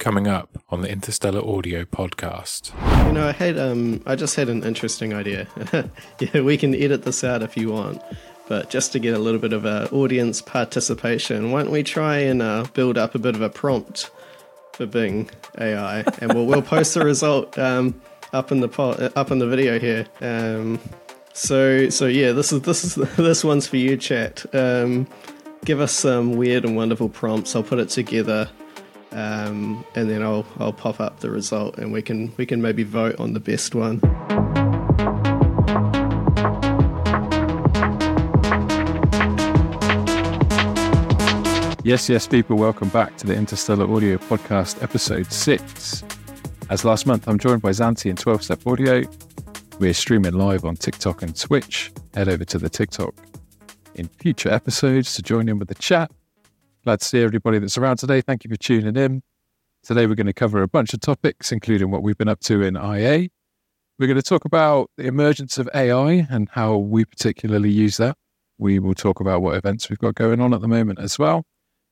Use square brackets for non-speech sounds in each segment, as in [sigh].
coming up on the Interstellar Audio podcast. You know, I had um, I just had an interesting idea. [laughs] yeah, we can edit this out if you want, but just to get a little bit of a audience participation, why don't we try and uh, build up a bit of a prompt for Bing AI, and we'll we'll post the result um, up in the po- up in the video here. Um, so so yeah, this is this is [laughs] this one's for you, chat. Um, give us some weird and wonderful prompts. I'll put it together um, and then I'll I'll pop up the result, and we can we can maybe vote on the best one. Yes, yes, people, welcome back to the Interstellar Audio Podcast, episode six. As last month, I'm joined by ZANTE and 12 Step Audio. We're streaming live on TikTok and Twitch. Head over to the TikTok in future episodes to join in with the chat Glad to see everybody that's around today. Thank you for tuning in. Today, we're going to cover a bunch of topics, including what we've been up to in IA. We're going to talk about the emergence of AI and how we particularly use that. We will talk about what events we've got going on at the moment as well.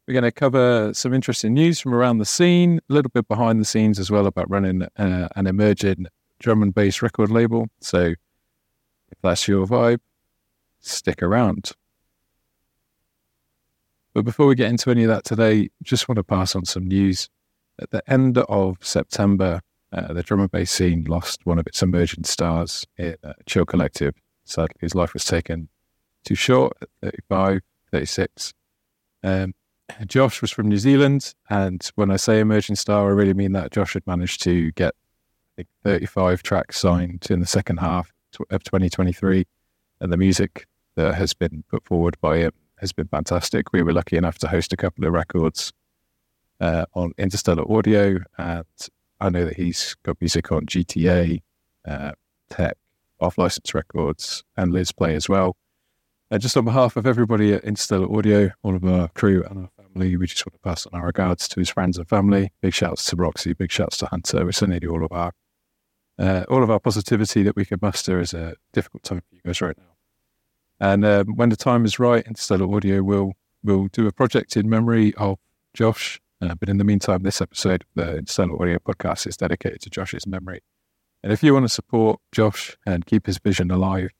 We're going to cover some interesting news from around the scene, a little bit behind the scenes as well about running uh, an emerging drum and bass record label. So, if that's your vibe, stick around. But before we get into any of that today, just want to pass on some news. At the end of September, uh, the drum and bass scene lost one of its emerging stars in uh, Chill Collective. Sadly, his life was taken too short at 35, 36. Um, Josh was from New Zealand, and when I say emerging star, I really mean that Josh had managed to get think 35 tracks signed in the second half of 2023, and the music that has been put forward by him has been fantastic. We were lucky enough to host a couple of records uh, on Interstellar Audio, and I know that he's got music on GTA, uh, Tech, Off License Records, and Liz Play as well. And just on behalf of everybody at Interstellar Audio, all of our crew and our family, we just want to pass on our regards to his friends and family. Big shouts to Roxy, big shouts to Hunter. We're sending you all of our uh, all of our positivity that we can muster is a difficult time for you guys right now. And um, when the time is right, Interstellar Audio will will do a project in memory of Josh. Uh, but in the meantime, this episode of the Interstellar Audio podcast is dedicated to Josh's memory. And if you want to support Josh and keep his vision alive,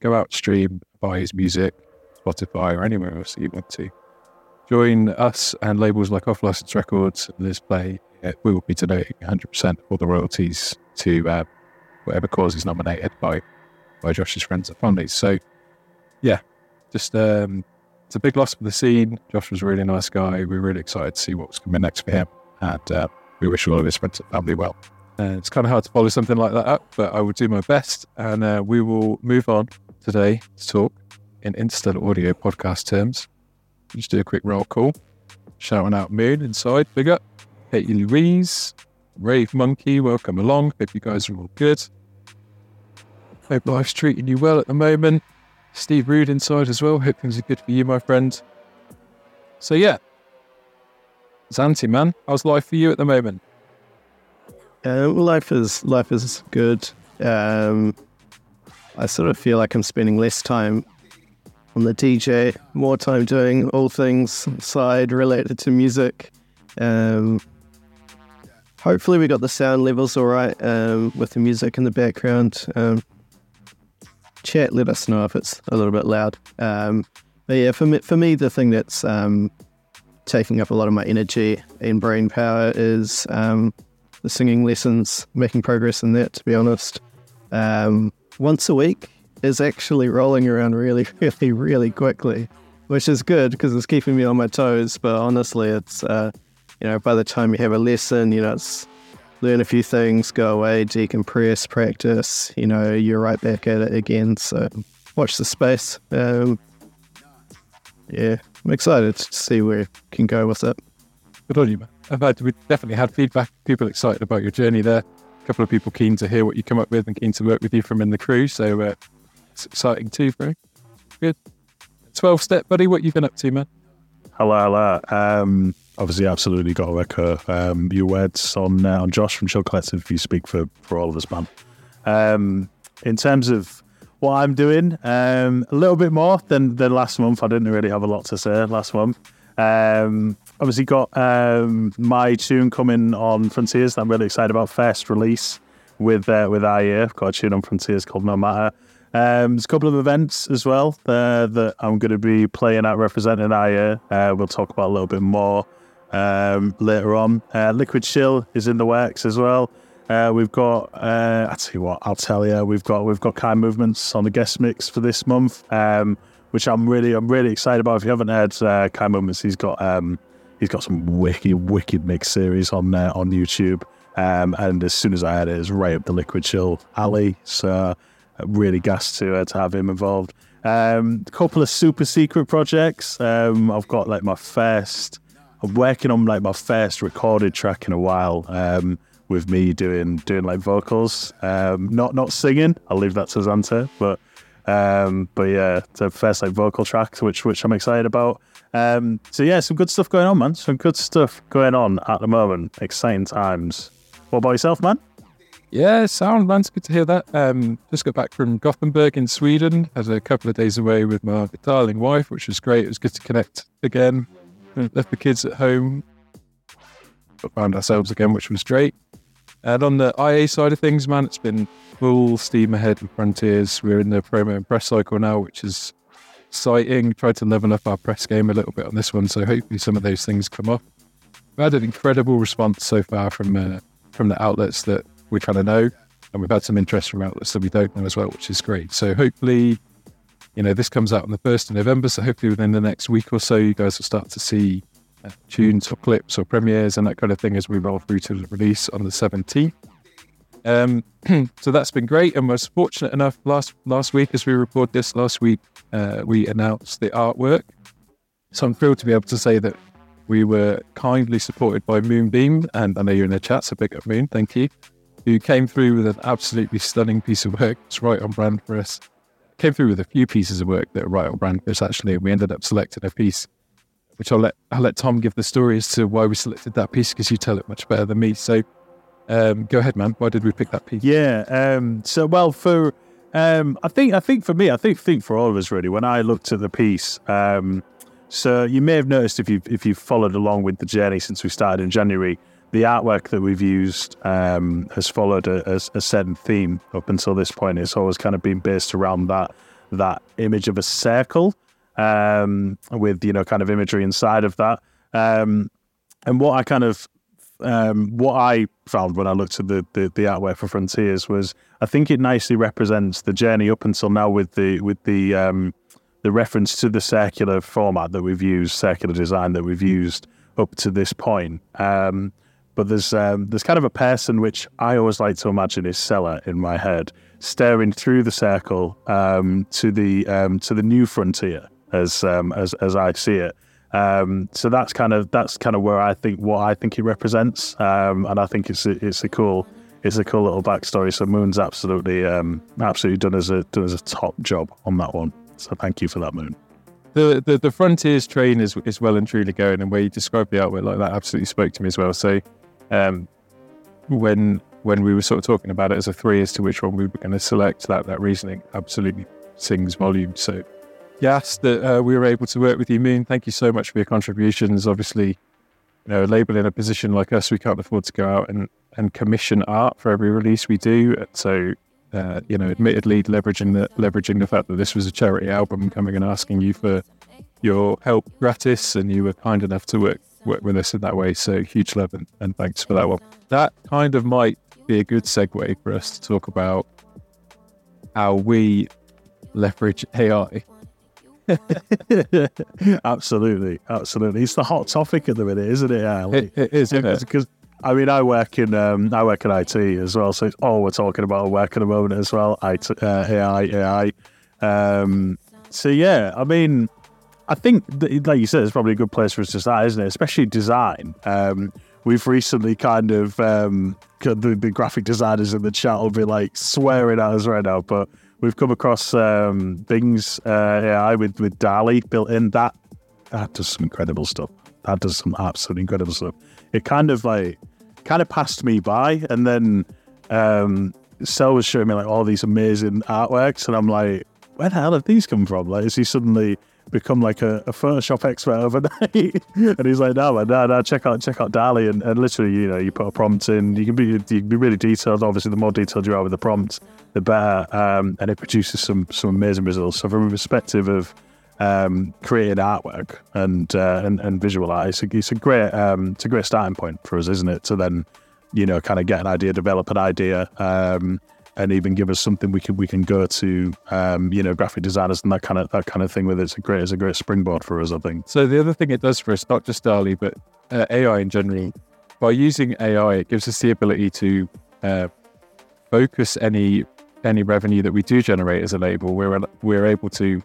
go out stream, buy his music, Spotify or anywhere else that you want to. Join us and labels like Off License Records and Liz Play. We will be donating 100% of all the royalties to uh, whatever cause is nominated by by Josh's friends and family. So yeah, just um, it's a big loss for the scene. Josh was a really nice guy. We are really excited to see what's coming next for him, and uh, we wish all of his friends and family well. Uh, it's kind of hard to follow something like that up, but I will do my best, and uh, we will move on today to talk in Interstellar Audio podcast terms. Just do a quick roll call. Shouting out Moon inside, big up. Katie Louise, Rave Monkey, welcome along. Hope you guys are all good. Hope life's treating you well at the moment. Steve Rude inside as well. Hope things are good for you, my friend. So yeah, ZANTE, man, how's life for you at the moment? Uh, life is life is good. Um, I sort of feel like I'm spending less time on the DJ, more time doing all things side related to music. Um, hopefully, we got the sound levels all right um, with the music in the background. Um, chat, let us know if it's a little bit loud. Um, but yeah, for me, for me, the thing that's um, taking up a lot of my energy and brain power is um, the singing lessons, making progress in that. To be honest, um, once a week is actually rolling around really, [laughs] really, really quickly, which is good because it's keeping me on my toes. But honestly, it's uh, you know by the time you have a lesson, you know it's learn a few things, go away, decompress, practice. You know, you're right back at it again. So watch the space. Um, yeah, I'm excited to see where it can go with it. Good on you, man. I've had we definitely had feedback. People excited about your journey there. A couple of people keen to hear what you come up with and keen to work with you from in the crew. So uh, it's exciting too, bro. Good. Twelve step, buddy. What you been up to, man? Hello, hello. Um, obviously absolutely got to echo um, your words on uh, on Josh from Chill Collective. If you speak for for all of us, man. Um, in terms of what I'm doing, um, a little bit more than than last month. I didn't really have a lot to say last month. Um, obviously got um, my tune coming on Frontiers that I'm really excited about. First release with uh, with IA. I've got a tune on Frontiers called No Matter. Um, there's a couple of events as well uh, that I'm going to be playing at representing IA. Uh, we'll talk about a little bit more um, later on. Uh, Liquid Chill is in the works as well. Uh, we've got, uh, I'll tell you what, I'll tell you, we've got we've got Kind Movements on the guest mix for this month, um, which I'm really I'm really excited about. If you haven't heard uh, Kind Movements, he's got um, he's got some wicked wicked mix series on uh, on YouTube. Um, and as soon as I had it, it was right up the Liquid Chill alley. So uh, really gassed to uh, to have him involved. Um, a couple of super secret projects. Um, I've got like my first. I'm working on like my first recorded track in a while. Um, with me doing doing like vocals, um, not not singing. I'll leave that to ZANTE, but um, but yeah, a first like vocal track, which which I'm excited about. Um, so yeah, some good stuff going on, man. Some good stuff going on at the moment. Exciting times. What about yourself, man? Yeah, sound man. It's good to hear that. Um, just got back from Gothenburg in Sweden. Had a couple of days away with my darling wife, which was great. It was good to connect again. Left the kids at home, but found ourselves again, which was great. And on the IA side of things, man, it's been full steam ahead with Frontiers. We're in the promo and press cycle now, which is exciting. Tried to level up our press game a little bit on this one, so hopefully some of those things come off. We've had an incredible response so far from uh, from the outlets that we kind of know, and we've had some interest from outlets that we don't know as well, which is great. So hopefully, you know, this comes out on the first of November. So hopefully within the next week or so, you guys will start to see uh, tunes or clips or premieres and that kind of thing as we roll through to the release on the 17th. Um, [clears throat] so that's been great, and was fortunate enough last last week as we record this last week, uh, we announced the artwork. So I'm thrilled to be able to say that we were kindly supported by Moonbeam, and I know you're in the chat, so big up Moon, thank you, who came through with an absolutely stunning piece of work. It's right on brand for us. Came through with a few pieces of work that are right on brand for actually, and we ended up selecting a piece which I'll let I'll let Tom give the story as to why we selected that piece because you tell it much better than me. So um, go ahead, man. Why did we pick that piece? Yeah. Um, so well for um, I think I think for me, I think think for all of us really. When I looked at the piece, um, so you may have noticed if you if you've followed along with the journey since we started in January, the artwork that we've used um, has followed a, a, a certain theme up until this point. It's always kind of been based around that that image of a circle um, with you know kind of imagery inside of that. Um, and what I kind of um, what I found when I looked at the, the, the artwork for Frontiers was I think it nicely represents the journey up until now with the with the um, the reference to the circular format that we've used, circular design that we've used up to this point. Um, but there's um, there's kind of a person which I always like to imagine is Cellar in my head, staring through the circle um, to the um, to the new frontier as um, as as I see it. Um, so that's kind of that's kind of where I think what I think it represents, um, and I think it's a, it's a cool it's a cool little backstory. So Moon's absolutely absolutely done as a done as a top job on that one. So thank you for that, Moon. The, the the frontiers train is is well and truly going, and where you describe the artwork like that absolutely spoke to me as well. So um, when when we were sort of talking about it as a three as to which one we were going to select, that that reasoning absolutely sings volume. So yes, that uh, we were able to work with you, Moon. Thank you so much for your contributions. Obviously, you know, a label in a position like us, we can't afford to go out and, and commission art for every release we do. So, uh, you know, admittedly, leveraging the leveraging the fact that this was a charity album, coming and asking you for your help gratis, and you were kind enough to work work with us in that way. So, huge love and, and thanks for that one. That kind of might be a good segue for us to talk about how we leverage AI [laughs] absolutely, absolutely. It's the hot topic at the minute, isn't it? Like, it, it is, Because I mean, I work in um, I work in IT as well, so it's all we're talking about work at the moment as well. IT, uh, AI, AI. Um, so yeah, I mean, I think like you said, it's probably a good place for us to start, isn't it? Especially design. Um, we've recently kind of um, the, the graphic designers in the chat will be like swearing at us right now, but we've come across um, things uh, AI with with DALL-E built in. That that does some incredible stuff. That does some absolutely incredible stuff. It kind of like kind of passed me by, and then um, Sel was showing me like all these amazing artworks, and I'm like, where the hell have these come from? Like, is he suddenly become like a, a Photoshop expert overnight. [laughs] and he's like, no, no, no, check out check out DALL-E, and, and literally, you know, you put a prompt in. You can be you can be really detailed. Obviously, the more detailed you are with the prompt, the better, um, and it produces some some amazing results. So from a perspective of um, creating artwork and, uh, and and visual art, it's a, it's a great um, it's a great starting point for us, isn't it? To then, you know, kind of get an idea, develop an idea. Um, and even give us something we can we can go to, um, you know, graphic designers and that kind of that kind of thing with it. It's a great it's a great springboard for us, I think. So the other thing it does for us, not just DALL-E, but uh, AI in general, by using AI, it gives us the ability to uh, focus any any revenue that we do generate as a label. We're we're able to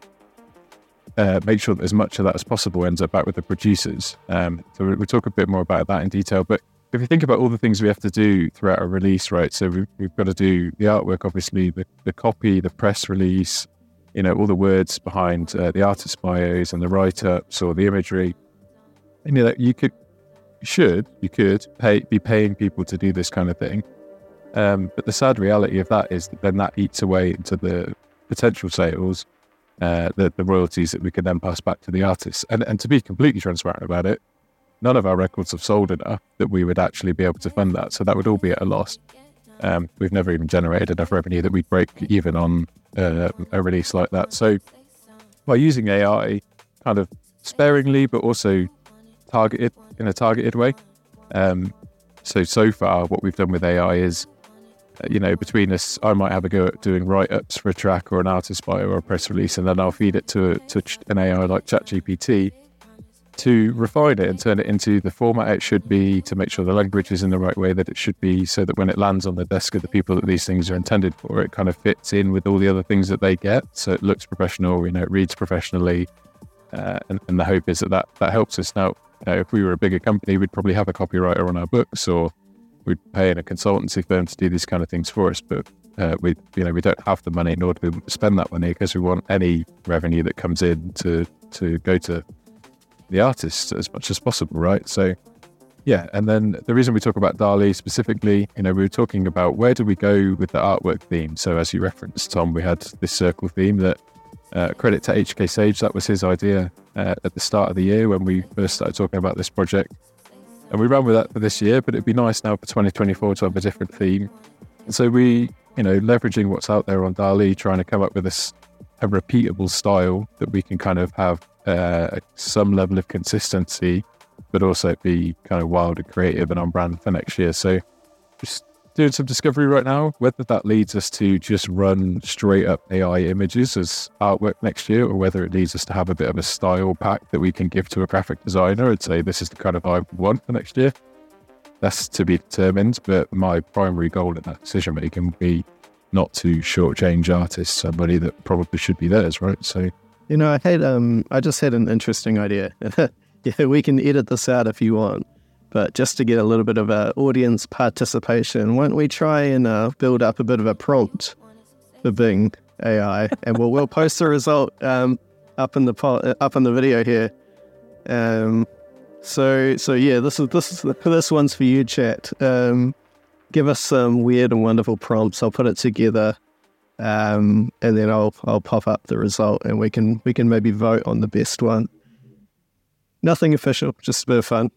uh, make sure that as much of that as possible ends up back with the producers. Um, so we'll talk a bit more about that in detail, but if you think about all the things we have to do throughout a release, right? So we've, we've got to do the artwork, obviously, the, the copy, the press release, you know, all the words behind uh, the artist bios and the write ups or the imagery. And you know, you could, should, you could pay, be paying people to do this kind of thing. Um, but the sad reality of that is that then that eats away into the potential sales, uh, the, the royalties that we can then pass back to the artists. And, and to be completely transparent about it, none of our records have sold enough that we would actually be able to fund that. So that would all be at a loss. Um, we've never even generated enough revenue that we'd break even on uh, a release like that. So by using AI, kind of sparingly, but also targeted in a targeted way. Um, so so far, what we've done with AI is, uh, you know, between us, I might have a go at doing write-ups for a track or an artist bio or a press release, and then I'll feed it to, to an AI like ChatGPT, to refine it and turn it into the format it should be to make sure the language is in the right way that it should be so that when it lands on the desk of the people that these things are intended for it kind of fits in with all the other things that they get. So it looks professional you know it reads professionally uh, and, and, the hope is that, that that helps us. Now you know, if we were a bigger company we'd probably have a copywriter on our books or we'd pay in a consultancy firm to do these kind of things for us but uh, we you know we don't have the money nor do we spend that money because we want any revenue that comes in to to go to the artist as much as possible, right? So, yeah. And then the reason we talk about DALL-E specifically, you know, we were talking about where do we go with the artwork theme. So, as you referenced, Tom, we had this circle theme that uh, credit to HK Sage, that was his idea uh, at the start of the year when we first started talking about this project. And we ran with that for this year, but it'd be nice now for 2024 to have a different theme. And so we, you know, leveraging what's out there on DALL-E, trying to come up with this a repeatable style that we can kind of have uh, some level of consistency, but also be kind of wild and creative and on brand for next year. So just doing some discovery right now, whether that leads us to just run straight up AI images as artwork next year, or whether it leads us to have a bit of a style pack that we can give to a graphic designer and say, this is the kind of I want for next year. That's to be determined, but my primary goal in that decision making would be not to shortchange artists, somebody that probably should be theirs, right? So you know, I had um, I just had an interesting idea. [laughs] yeah, we can edit this out if you want, but just to get a little bit of a audience participation, why don't we try and uh, build up a bit of a prompt for Bing AI, and we'll we'll post the result um, up in the po- up in the video here. Um, so so yeah, this is this is this one's for you, chat. Um, give us some weird and wonderful prompts. I'll put it together um, and then I'll I'll pop up the result, and we can we can maybe vote on the best one. Nothing official, just a bit of fun.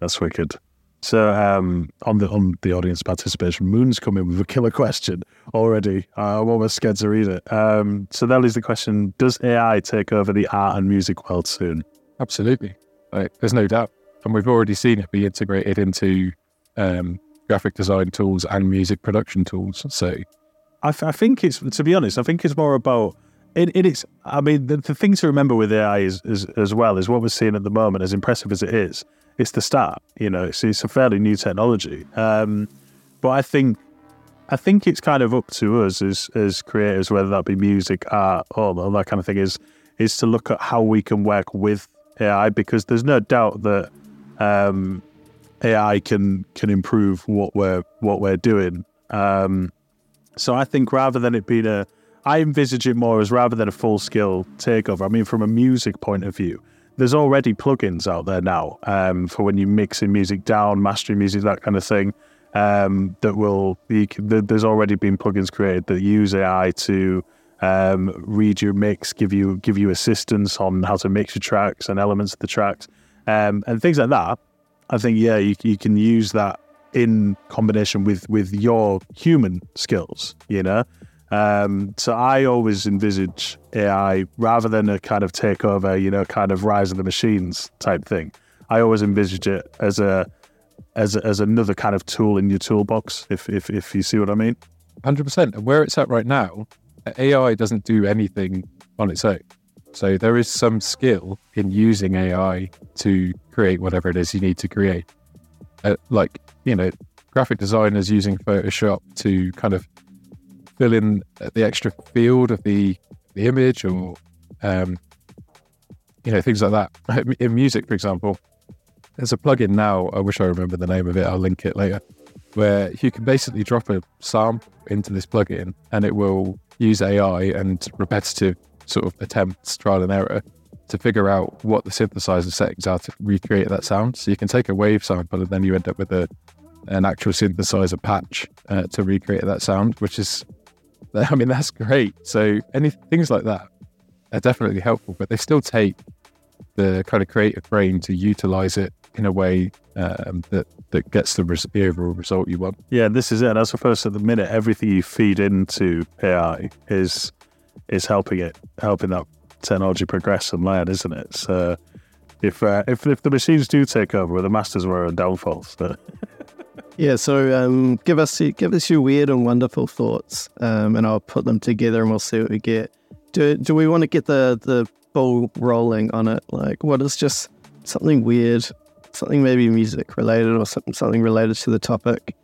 That's wicked. So um, on the on the audience participation, Moon's coming with a killer question already. I'm almost scared to read it. Um, so that is the question: Does AI take over the art and music world soon? Absolutely. Like, there's no doubt, and we've already seen it be integrated into um, graphic design tools and music production tools. So I, I think it's to be honest. I think it's more about it, it is. I mean, the, the thing to remember with AI is, is as well is what we're seeing at the moment. As impressive as it is, it's the start. You know, it's, it's a fairly new technology. Um, but I think I think it's kind of up to us as as creators, whether that be music, art, all, all that kind of thing, is is to look at how we can work with AI because there's no doubt that um, AI can can improve what we're what we're doing. Um, so I think rather than it being a, I envisage it more as rather than a full scale takeover. I mean, from a music point of view, there's already plugins out there now um, for when you're mixing music down, mastering music, that kind of thing. Um, that will there's already been plugins created that use AI to um, read your mix, give you give you assistance on how to mix your tracks and elements of the tracks, um, and things like that. I think yeah, you, you can use that in combination with with your human skills. You know, um, so I always envisage AI rather than a kind of takeover, you know, kind of rise of the machines type thing. I always envisage it as a as a, as another kind of tool in your toolbox. If if if you see what I mean. Hundred percent. And where it's at right now, AI doesn't do anything on its own. So there is some skill in using AI to create whatever it is you need to create. Uh, like you know, graphic designers using Photoshop to kind of fill in the extra field of the the image, or um, you know things like that. [laughs] In music, for example, there's a plugin now. I wish I remember the name of it. I'll link it later. Where you can basically drop a sample into this plugin, and it will use AI and repetitive sort of attempts, trial and error, to figure out what the synthesizer settings are to recreate that sound. So you can take a wave sample, and then you end up with a an actual synthesizer patch uh, to recreate that sound, which is, [laughs] I mean, that's great. So any things like that are definitely helpful, but they still take the kind of creative brain to utilize it in a way um, that that gets the, res- the overall result you want. Yeah, this is it. I suppose at the minute, everything you feed into AI is is helping it, helping that technology progress and learn, isn't it? So if uh, if if the machines do take over, the masters were a downfall. So. [laughs] yeah, so um, give us give us your weird and wonderful thoughts, um, and I'll put them together, and we'll see what we get. Do do we want to get the the ball rolling on it? Like, what is just something weird something maybe music related or something something related to the topic,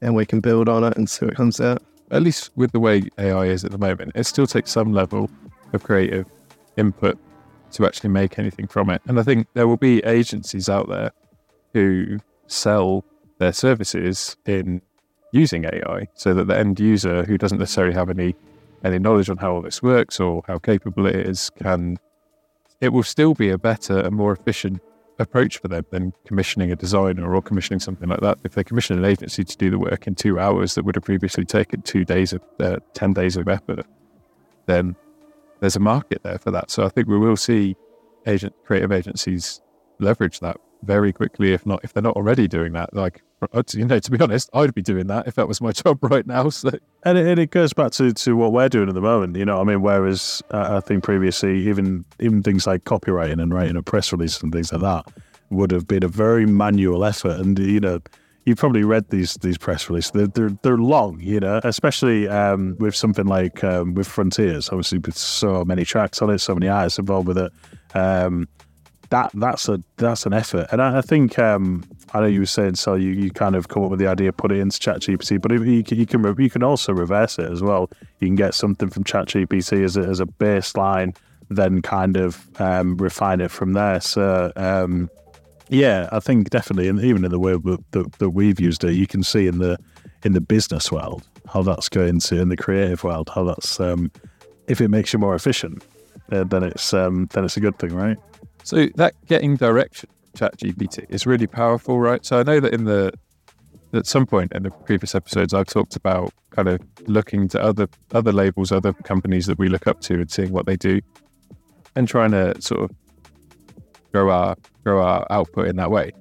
and we can build on it and see what comes out. At least with the way AI is at the moment, it still takes some level of creative input to actually make anything from it. And I think there will be agencies out there who sell their services in using AI so that the end user who doesn't necessarily have any any knowledge on how all this works or how capable it is can it will still be a better and more efficient approach for them than commissioning a designer or commissioning something like that. If they commission an agency to do the work in two hours that would have previously taken two days of uh, 10 days of effort, then there's a market there for that. So I think we will see agent creative agencies leverage that very quickly, if not if they're not already doing that. Like you know, to be honest, I'd be doing that if that was my [laughs] job right now. So, and it, and it goes back to, to what we're doing at the moment. You know, I mean, whereas uh, I think previously, even even things like copywriting and writing a press release and things like that would have been a very manual effort. And you know, you've probably read these these press releases. They're they're, they're long. You know, especially um, with something like um, with Frontiers, obviously with so many tracks on it, so many eyes involved with it. Um, that that's a that's an effort. And I, I think um, I know you were saying so. You, you kind of come up with the idea, put it into ChatGPT, but you, you can you can also reverse it as well. You can get something from ChatGPT as a, as a baseline, then kind of um, refine it from there. So um, yeah, I think definitely, and even in the way that, that we've used it, you can see in the in the business world how that's going to in the creative world how that's um, if it makes you more efficient, uh, then it's um, then it's a good thing, right? So that getting direction ChatGPT is really powerful, right? So I know that in the at some point in the previous episodes I've talked about kind of looking to other other labels, other companies that we look up to and seeing what they do and trying to sort of grow our grow our output in that way.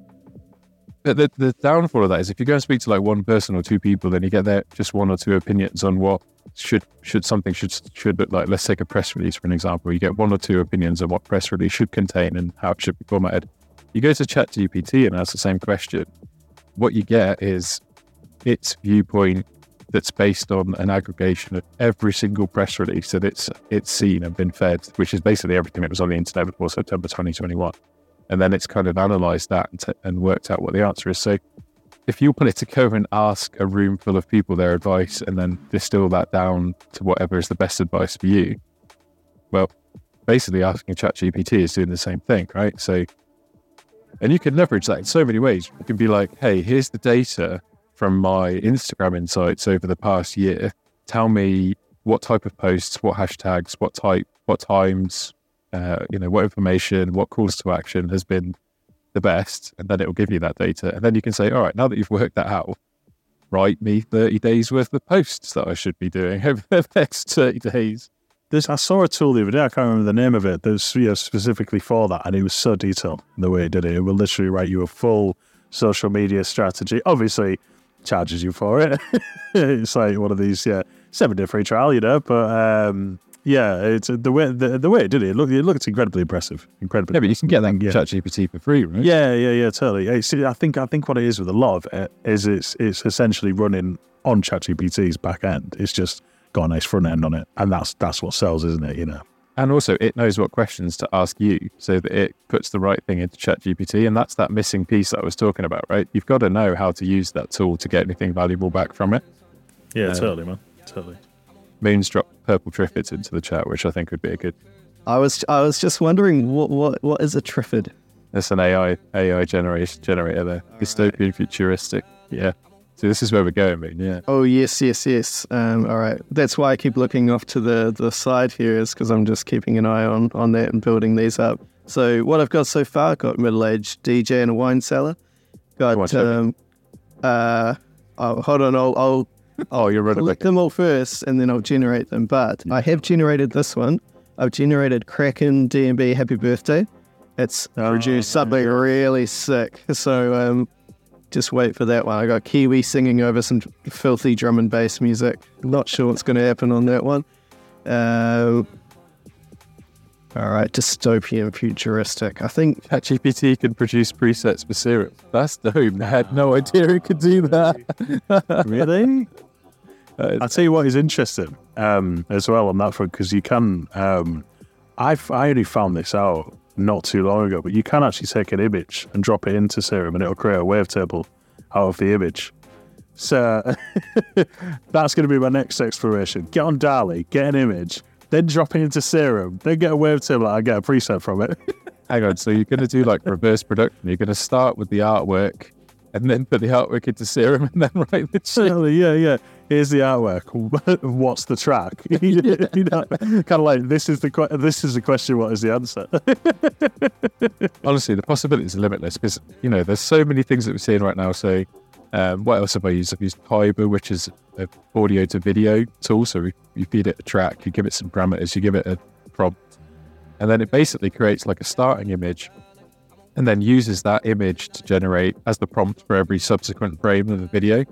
But the, the downfall of that is if you go and speak to like one person or two people, then you get their just one or two opinions on what should should something should should look like. Let's take a press release for an example. You get one or two opinions on what press release should contain and how it should be formatted. You go to chat ChatGPT and ask the same question. What you get is its viewpoint that's based on an aggregation of every single press release that it's it's seen and been fed, which is basically everything that was on the internet before September 2021. And then it's kind of analysed that and, t- and worked out what the answer is. So if you wanted to go and ask a room full of people their advice and then distill that down to whatever is the best advice for you, well, basically asking ChatGPT is doing the same thing, right? So, and you can leverage that in so many ways. You can be like, hey, here's the data from my Instagram insights over the past year. Tell me what type of posts, what hashtags, what type, what times, uh, you know, what information, what calls to action has been the best, and then it will give you that data. And then you can say, all right, now that you've worked that out, write me 30 days worth of posts that I should be doing [laughs] over the next 30 days. this I saw a tool the other day. I can't remember the name of it. That's you know, specifically for that, and it was so detailed in the way it did it. It will literally write you a full social media strategy. Obviously, charges you for it. [laughs] it's like one of these, yeah, seven day free trial, you know. But um, yeah, it's the way the, the way it did it. It looked it looked incredibly impressive. Incredibly. Yeah, but you can get that Yeah. ChatGPT for free, right? Yeah, yeah, yeah, totally. It's, I think I think what it is with a lot of it is it's it's essentially running on ChatGPT's back end. It's just got a nice front end on it, and that's that's what sells, isn't it? You know. And also, it knows what questions to ask you so that it puts the right thing into ChatGPT. And that's that missing piece that I was talking about, right? You've got to know how to use that tool to get anything valuable back from it. Yeah, Uh, totally, man, totally. Moons dropped purple triffids into the chat, which I think would be a good. I was I was just wondering what what what is a triffid? It's an AI AI generation generator there. Dystopian futuristic. Yeah. So this is where we're going, Moon. Yeah. Oh yes, yes, yes. Um, all right. That's why I keep looking off to the the side here, is because I'm just keeping an eye on on that and building these up. So what I've got so far, got middle aged DJ and a wine cellar. Got um, uh, oh, hold on, I'll I'll [laughs] Oh, you're running collect them all first, and then I'll generate them. But I have generated this one. I've generated Kraken DMB Happy Birthday. It's Oh, produced something really sick. So um, just wait for that one. I got Kiwi singing over some filthy drum and bass music. Not sure what's going to happen on that one. Um, all right, dystopian futuristic. I think ChatGPT can produce presets for Serum. That's dope. I had no idea it could do that. [laughs] really? I'll tell you what is interesting um, as well on that front because you can. Um, I've I only found this out not too long ago, but you can actually take an image and drop it into Serum, and it'll create a wavetable out of the image. So [laughs] that's going to be my next exploration. Get on DALL-E, get an image, then drop it into Serum, then get a wavetable, and I get a preset from it. [laughs] Hang on. So you're going to do like reverse production. You're going to start with the artwork and then put the artwork into Serum and then write the shit. Yeah, yeah. Here's the artwork. [laughs] What's the track? [laughs] you know, kind of like this is the que- this is the question. What is the answer? [laughs] Honestly, the possibilities are limitless because, you know, there's so many things that we're seeing right now. So, um, what else have I used? I've used Kaiber, which is an audio to video tool. So you feed it a track, you give it some parameters, you give it a prompt, and then it basically creates like a starting image and then uses that image to generate as the prompt for every subsequent frame of the video.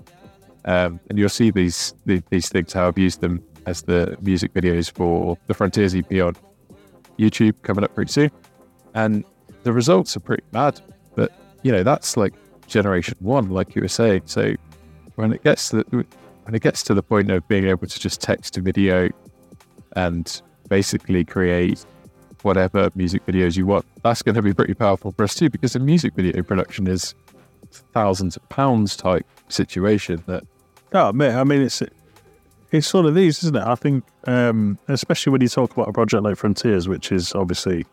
Um, and you'll see these, these these things how I've used them as the music videos for the Frontiers EP on YouTube coming up pretty soon. And the results are pretty bad. But you know, that's like generation one, like you were saying. So when it gets to the, when it gets to the point of being able to just text a video and basically create whatever music videos you want, that's going to be pretty powerful for us too, because the music video production is thousands of pounds type situation that Oh, mate, I mean, it's it's sort of these, isn't it? I think, um, especially when you talk about a project like Frontiers, which is obviously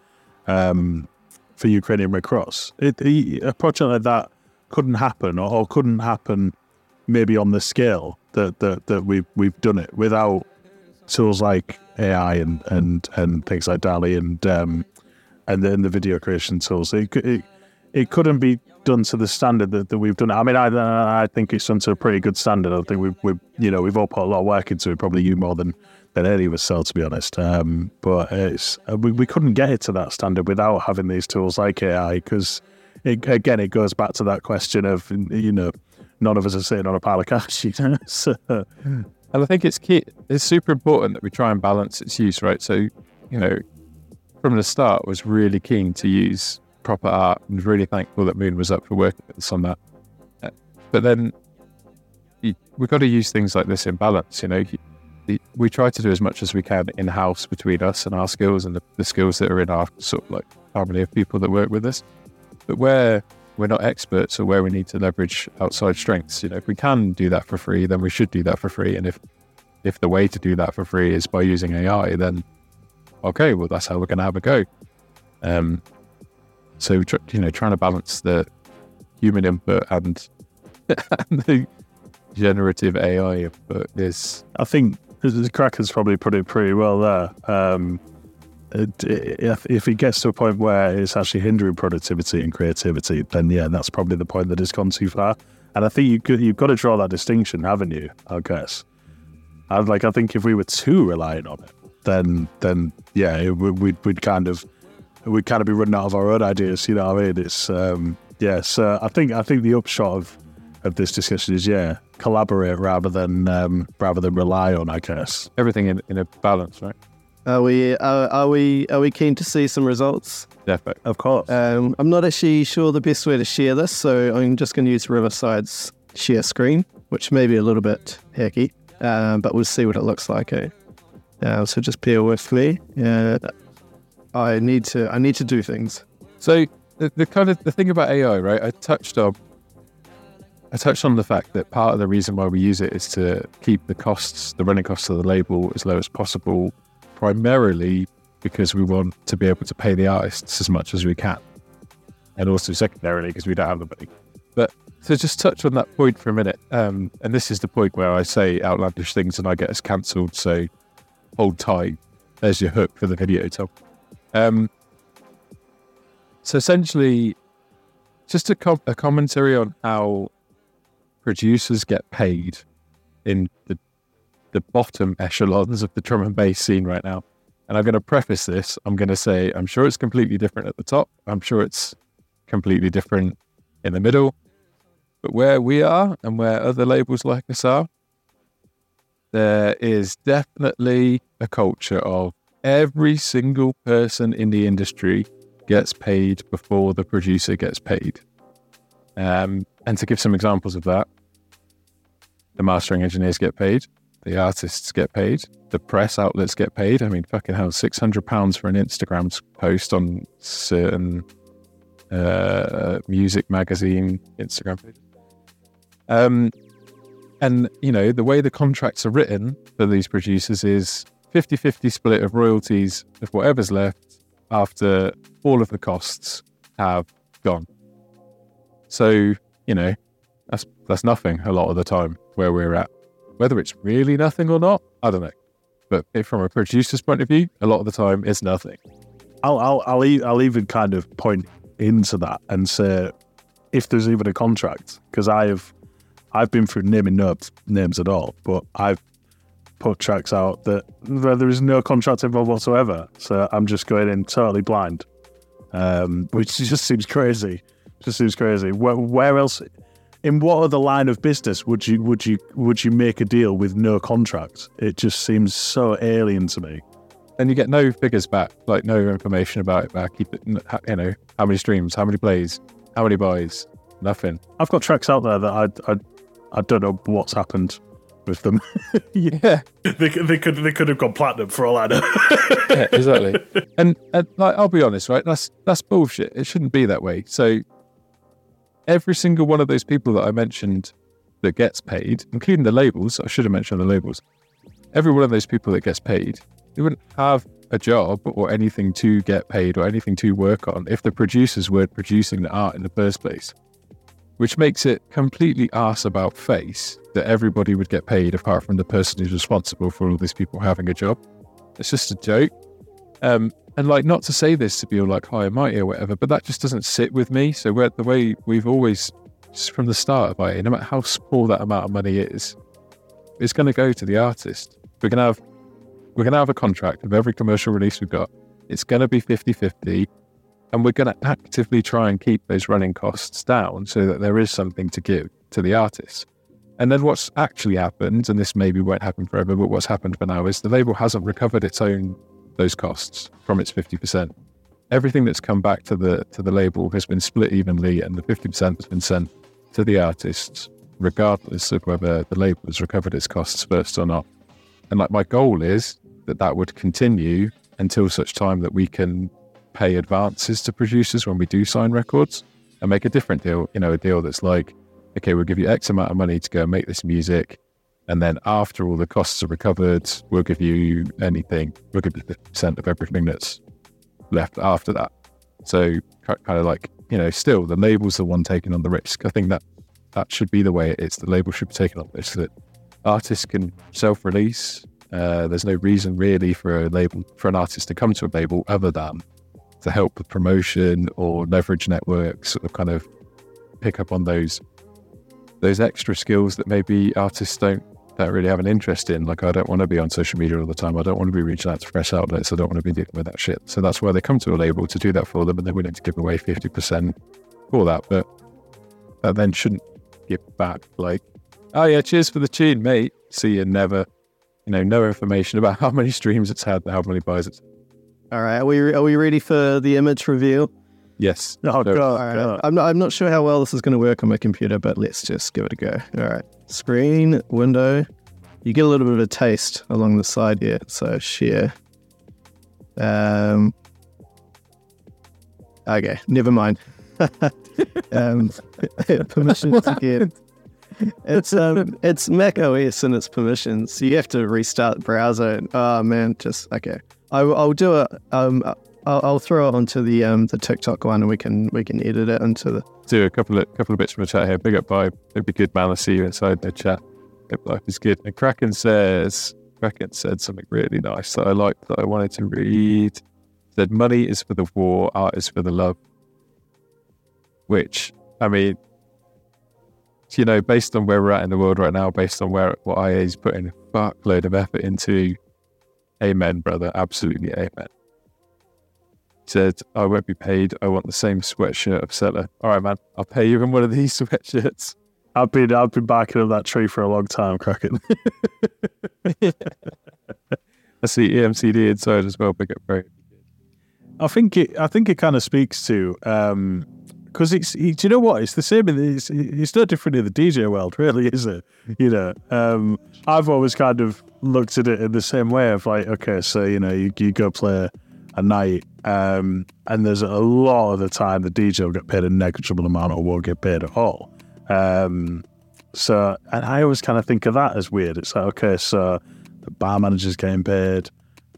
um, for Ukrainian Red Cross, it, a project like that couldn't happen, or, or couldn't happen maybe on the scale that that, that we've we've done it without tools like AI and and and things like DALL-E and um, and then the video creation tools. It, it it couldn't be done to the standard that, that we've done. I mean, I I think it's done to a pretty good standard. I think we've we've you know we've all put a lot of work into it. Probably you more than than any of us, so to be honest. Um, but it's uh, we we couldn't get it to that standard without having these tools like AI because again it goes back to that question of you know none of us are sitting on a pile of cash. [laughs] You know? so, And I think it's key. It's super important that we try and balance its use, right? So, you know, from the start, was really keen to use proper art and really thankful that Moon was up for working with us on that. But then we've got to use things like this in balance. You know, we try to do as much as we can in house between us and our skills and the, the skills that are in our sort of like harmony of people that work with us. But where we're not experts or where we need to leverage outside strengths, you know, if we can do that for free, then we should do that for free. And if if the way to do that for free is by using AI, then okay, well that's how we're going to have a go. Um, so you know, trying to balance the human input and, [laughs] and the generative AI input is I think Kraken's probably put it pretty well there. Um, it, if, if it gets to a point where it's actually hindering productivity and creativity, then yeah, that's probably the point that it's gone too far. And I think you you've got to draw that distinction, haven't you? I guess. I like. I think if we were too reliant on it, then then yeah, it, we'd we'd kind of we'd kind of be running out of our own ideas. You know what I mean? It's um, yeah. So I think I think the upshot of of this discussion is yeah, collaborate rather than um, rather than rely on. I guess Everything in, in a balance, right? Are we are, are we are we keen to see some results? Defo. of course. Um, I'm not actually sure the best way to share this, so I'm just going to use Riverside's share screen, which may be a little bit hacky, uh, but we'll see what it looks like. Eh? Uh, so just bear with me. Uh, I need to I need to do things. So the, the kind of the thing about AI, right? I touched on I touched on the fact that part of the reason why we use it is to keep the costs, the running costs of the label as low as possible, primarily because we want to be able to pay the artists as much as we can. And also secondarily because we don't have the money. But to just touch on that point for a minute, um, and this is the point where I say outlandish things and I get us cancelled, so hold tight. There's your hook for the video, Tom. Um, so essentially, just a, com- a commentary on how producers get paid in the the bottom echelons of the drum and bass scene right now. And I'm going to preface this. I'm going to say I'm sure it's completely different at the top. I'm sure it's completely different in the middle. But where we are and where other labels like us are, there is definitely a culture of every single person in the industry gets paid before the producer gets paid. Um, and to give some examples of that, the mastering engineers get paid, the artists get paid, the press outlets get paid. I mean, fucking hell, six hundred pounds for an Instagram post on certain uh, music magazine Instagram page. Um, and you know the way the contracts are written for these producers is 50-50 split of royalties of whatever's left after all of the costs have gone. So you know that's that's nothing a lot of the time where we're at. Whether it's really nothing or not, I don't know. But from a producer's point of view, a lot of the time it's nothing. I'll I'll I'll, I'll even kind of point into that and say if there's even a contract because I have I've been through naming no names at all, but I've put tracks out that where there is no contract involved whatsoever. So I'm just going in totally blind, um, which [laughs] just seems crazy. Just seems crazy. Where, where else? In what other line of business would you would you would you make a deal with no contract? It just seems so alien to me. And you get no figures back, like no information about it back. It, you know, how many streams, how many plays, how many buys, nothing. I've got tracks out there that I I, I don't know what's happened with them. [laughs] Yeah, [laughs] they, could- they could they could have gone platinum for all I know. [laughs] yeah, exactly. and and like I'll be honest, right? That's that's bullshit. It shouldn't be that way. So every single one of those people that I mentioned that gets paid, including the labels, I should have mentioned the labels. Every one of those people that gets paid, they wouldn't have a job or anything to get paid or anything to work on if the producers weren't producing the art in the first place. Which makes it completely arse about face that everybody would get paid apart from the person who's responsible for all these people having a job. It's just a joke. Um, and like, not to say this to be all like high and mighty or whatever, but that just doesn't sit with me. So the way we've always, from the start about it, no matter how small that amount of money is, it's going to go to the artist. We're going to have, we're going to have a contract of every commercial release we've got. It's going to be 50-50 and we're going to actively try and keep those running costs down so that there is something to give to the artists. And then what's actually happened, and this maybe won't happen forever, but what's happened for now is the label hasn't recovered its own those costs from its fifty percent. Everything that's come back to the to the label has been split evenly, and the fifty percent has been sent to the artists, regardless of whether the label has recovered its costs first or not. And like my goal is that that would continue until such time that we can pay advances to producers when we do sign records and make a different deal. You know, a deal that's like, okay, we'll give you X amount of money to go make this music. And then after all the costs are recovered, we'll give you anything. We'll give you 50% of everything that's left after that. So kind of like, you know, still the label's the one taking on the risk. I think that that should be the way it is. The label should be taking on the risk that artists can self-release. Uh, there's no reason really for a label, for an artist to come to a label other than to help with promotion or leverage networks, sort of kind of pick up on those those extra skills that maybe artists don't don't really have an interest in. Like, I don't want to be on social media all the time. I don't want to be reaching out to press outlets. I don't want to be dealing with that shit. So that's why they come to a label to do that for them, and they're willing to give away fifty percent for that. But that then shouldn't give back. Like, oh yeah, cheers for the tune, mate. See you never. You know, no information about [laughs] how many streams it's had, how many buys it's. All right, are we are we ready for the image reveal? Yes. Oh, So- God. All right, God. I'm not I'm not sure how well this is going to work on my computer, but let's just give it a go. All right, screen window. You get a little bit of a taste along the side here, so share. Um. Okay, never mind. [laughs] um, [laughs] permissions again. It's um, it's Mac OS and its permissions. So you have to restart the browser. And, oh man, just okay. I, will do it. Um, I'll, I'll throw it onto the um the TikTok one, and we can we can edit it into the. do a couple of couple of bits from the chat here. Big up vibe. It'd be good, man. I see you inside the chat. Hope life is good. And Kraken says Kraken said something really nice that I liked that I wanted to read. Said money is for the war, art is for the love. Which I mean, you know, based on where we're at in the world right now, based on where what IA is putting a fuckload of effort into, amen, brother. Absolutely amen said, I won't be paid. I want the same sweatshirt of Cellar. All right, man. I'll pay you in one of these [laughs] sweatshirts. I've been I've been backing up that tree for a long time, Kraken. [laughs] [laughs] I see EMCD inside as well. Big up, bro. I think it. I think it kind of speaks to um, because it's. Do you know what? It's the same. It's, it's no different in the DJ world, really, is it? You know, um, I've always kind of looked at it in the same way of like, okay, so you know, you, you go play a night, um, and there's a lot of the time the DJ will get paid a negligible amount or won't get paid at all. Um, so, and I always kind of think of that as weird. It's like, okay, so the bar manager's getting paid,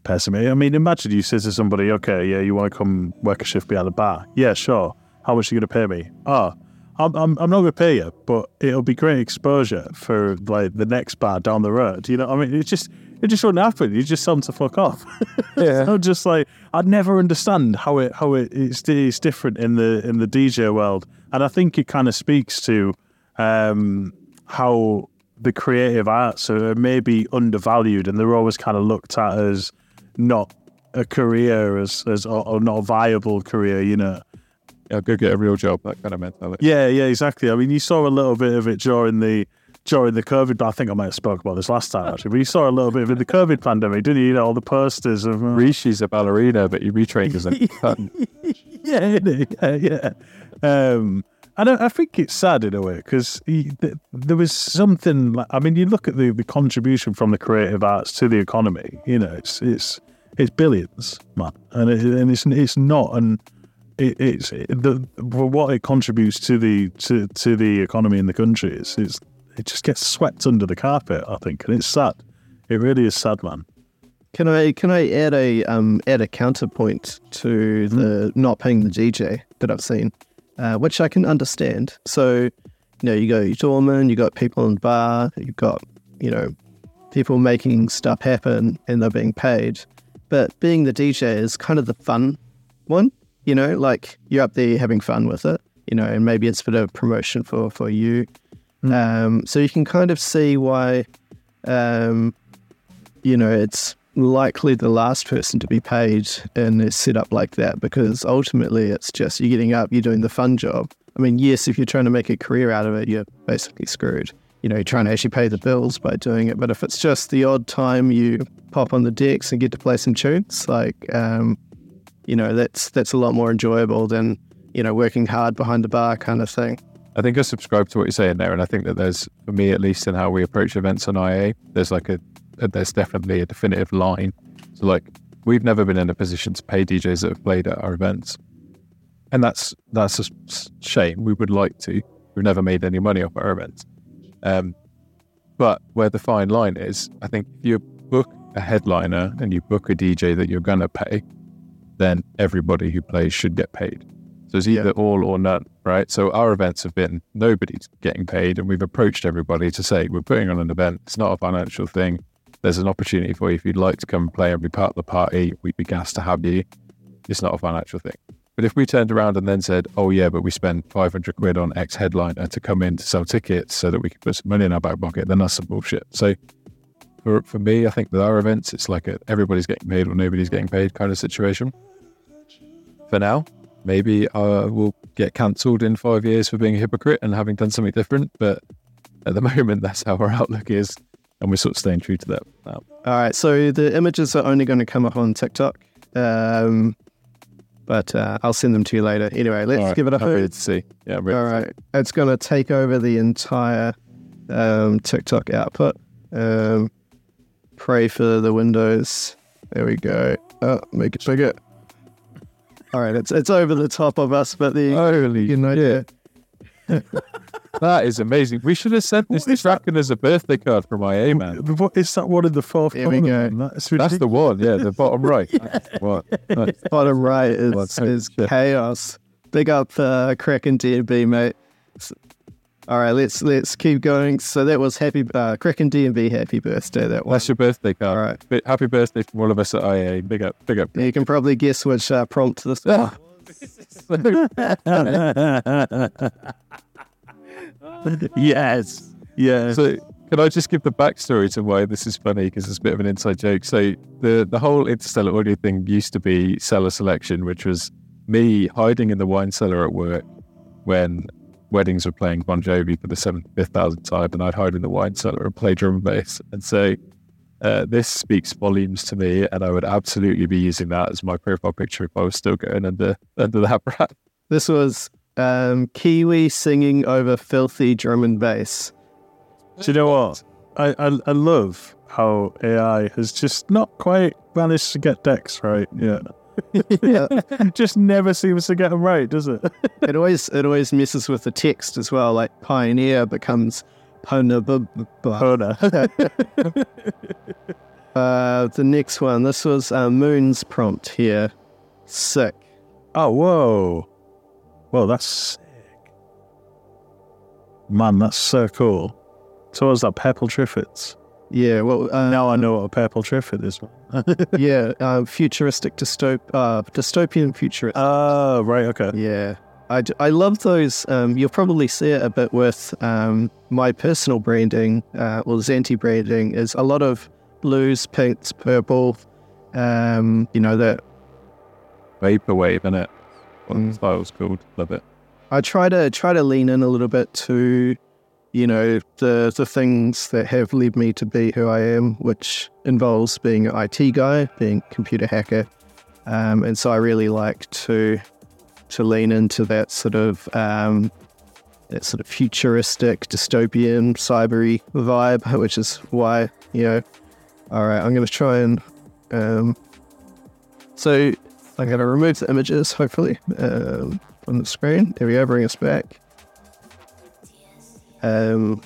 pessimistic. I mean, imagine you say to somebody, okay, yeah, you want to come work a shift behind the bar? Yeah, sure. How much are you going to pay me? Oh, I'm, I'm, I'm not going to pay you, but it'll be great exposure for like the next bar down the road. You know, I mean, it just it just wouldn't happen. You just tell them to fuck off. [laughs] Yeah. I'm just like I'd never understand how it how it it's, it's different in the in the DJ world, and I think it kind of speaks to um, how the creative arts are maybe undervalued, and they're always kind of looked at as not a career, as as or, or not a viable career. You know. I'll go get a real job. That kind of mentality. Yeah, yeah, exactly. I mean, you saw a little bit of it during the during the COVID. But I think I might have spoke about this last time actually. But you saw a little bit of it the COVID pandemic, didn't you? You know, all the posters of uh, Rishi's a ballerina, but he retrained as a yeah, yeah, yeah. Um, and I, I think it's sad in a way because th- there was something. Like, I mean, you look at the, the contribution from the creative arts to the economy. You know, it's it's it's billions, man, and it, and it's it's not and. It, it's the what it contributes to the to, to the economy in the country is it's it just gets swept under the carpet. I think, and it's sad. It really is sad, man. Can I can I add a um add a counterpoint to the not paying the DJ that I've seen, uh, which I can understand. So, you know, you got your doorman, you got people in the bar, you've got you know people making stuff happen and they're being paid, but being the DJ is kind of the fun one. You know, like you're up there having fun with it. You know, and maybe it's a bit of promotion for for you. Um, so you can kind of see why um, you know, it's likely the last person to be paid in a setup like that because ultimately it's just you're getting up, you're doing the fun job. I mean, yes, if you're trying to make a career out of it, you're basically screwed. You know, you're trying to actually pay the bills by doing it. But if it's just the odd time you pop on the decks and get to play some tunes, like, um, you know, that's that's a lot more enjoyable than you know working hard behind the bar kind of thing. I think I subscribe to what you're saying there, and I think that there's, for me at least, in how we approach events on IA, there's like a, there's definitely a definitive line. So like, we've never been in a position to pay DJs that have played at our events, and that's that's a shame. We would like to. We've never made any money off our events. Um, but where the fine line is, I think if you book a headliner and you book a DJ that you're gonna pay, then everybody who plays should get paid. So it's either all or none, right? So our events have been nobody's getting paid, and we've approached everybody to say we're putting on an event. It's not a financial thing. There's an opportunity for you if you'd like to come play and be part of the party. We'd be gassed to have you. It's not a financial thing But if we turned around and then said, "Oh yeah, but we spent 500 quid on X headliner to come in to sell tickets so that we could put some money in our back pocket," then that's some bullshit. So for for me, I think with our events, it's like a, everybody's getting paid or nobody's getting paid kind of situation. For now, maybe I will get cancelled in five years for being a hypocrite and having done something different. But at the [laughs] moment, that's how our outlook is, and we're sort of staying true to that. Now. All right, so the images are only going to come up on TikTok, um, but uh, I'll send them to you later. Anyway, let's right, give it a I'm ready hoot. to see. Yeah, I'm ready All see. it's going to take over the entire um, TikTok output. Um, pray for the windows. There we go. Oh, make it bigger. All right, it's it's over the top of us, but the Holy you know, shit. [laughs] That is amazing. We should have sent this to Kraken as a birthday card from IA, man. What is that one in the fourth Here we go. That's, That's the one, yeah, the bottom right. [laughs] That's the one. Nice. bottom right is, is chaos. Big up uh, Kraken DNB, mate. All right, let's let's keep going. So that was happy uh, Kraken DNB happy birthday. That one. That's your birthday card. All right. Bi- Happy birthday from all of us at IA. Big up, big up. You can probably guess which uh, prompt this was. [laughs] yes. Yes. So, can I just give the backstory to why this is funny? Because it's a bit of an inside joke. So, the the whole interstellar audio thing used to be cellar selection, which was me hiding in the wine cellar at work when weddings were playing Bon Jovi for the seventh, fifth thousand time, and I'd hide in the wine cellar and play drum and bass. And so, uh, this speaks volumes to me, and I would absolutely be using that as my profile picture if I was still going under under that brand. [laughs] This was um, Kiwi singing over filthy drum and bass. Do you know what? I, I I love how AI has just not quite managed to get decks right. Yeah. [laughs] Yeah. [laughs] just never seems to get them right, does it? [laughs] it always it always messes with the text as well. Like pioneer becomes pona. bu- Uh, the next one. This was uh, Moon's prompt here. Sick. oh, whoa. Whoa, that's sick. Man, that's so cool. So was that purple triffids? Yeah. Well. Uh, Now I know what a purple triffid is. [laughs] yeah. Uh, futuristic dystop uh, dystopian futurist. Oh, right, okay. Yeah. I, d- I love those. Um, you'll probably see it a bit with um, my personal branding, uh, or ZANTE branding, is a lot of blues, pinks, purple. Um, you know, that Vaporwave, innit? What Mm. the style's called. Love it. I try to try to lean in a little bit to, you know, the the things that have led me to be who I am, which involves being an IT guy, being a computer hacker, um, and so I really like to to lean into that sort of um, that sort of futuristic, dystopian, cybery vibe, which is why you know. All right, I'm going to try and. Um, so I'm going to remove the images, hopefully, um, from the screen. There we go, bring us back. Um,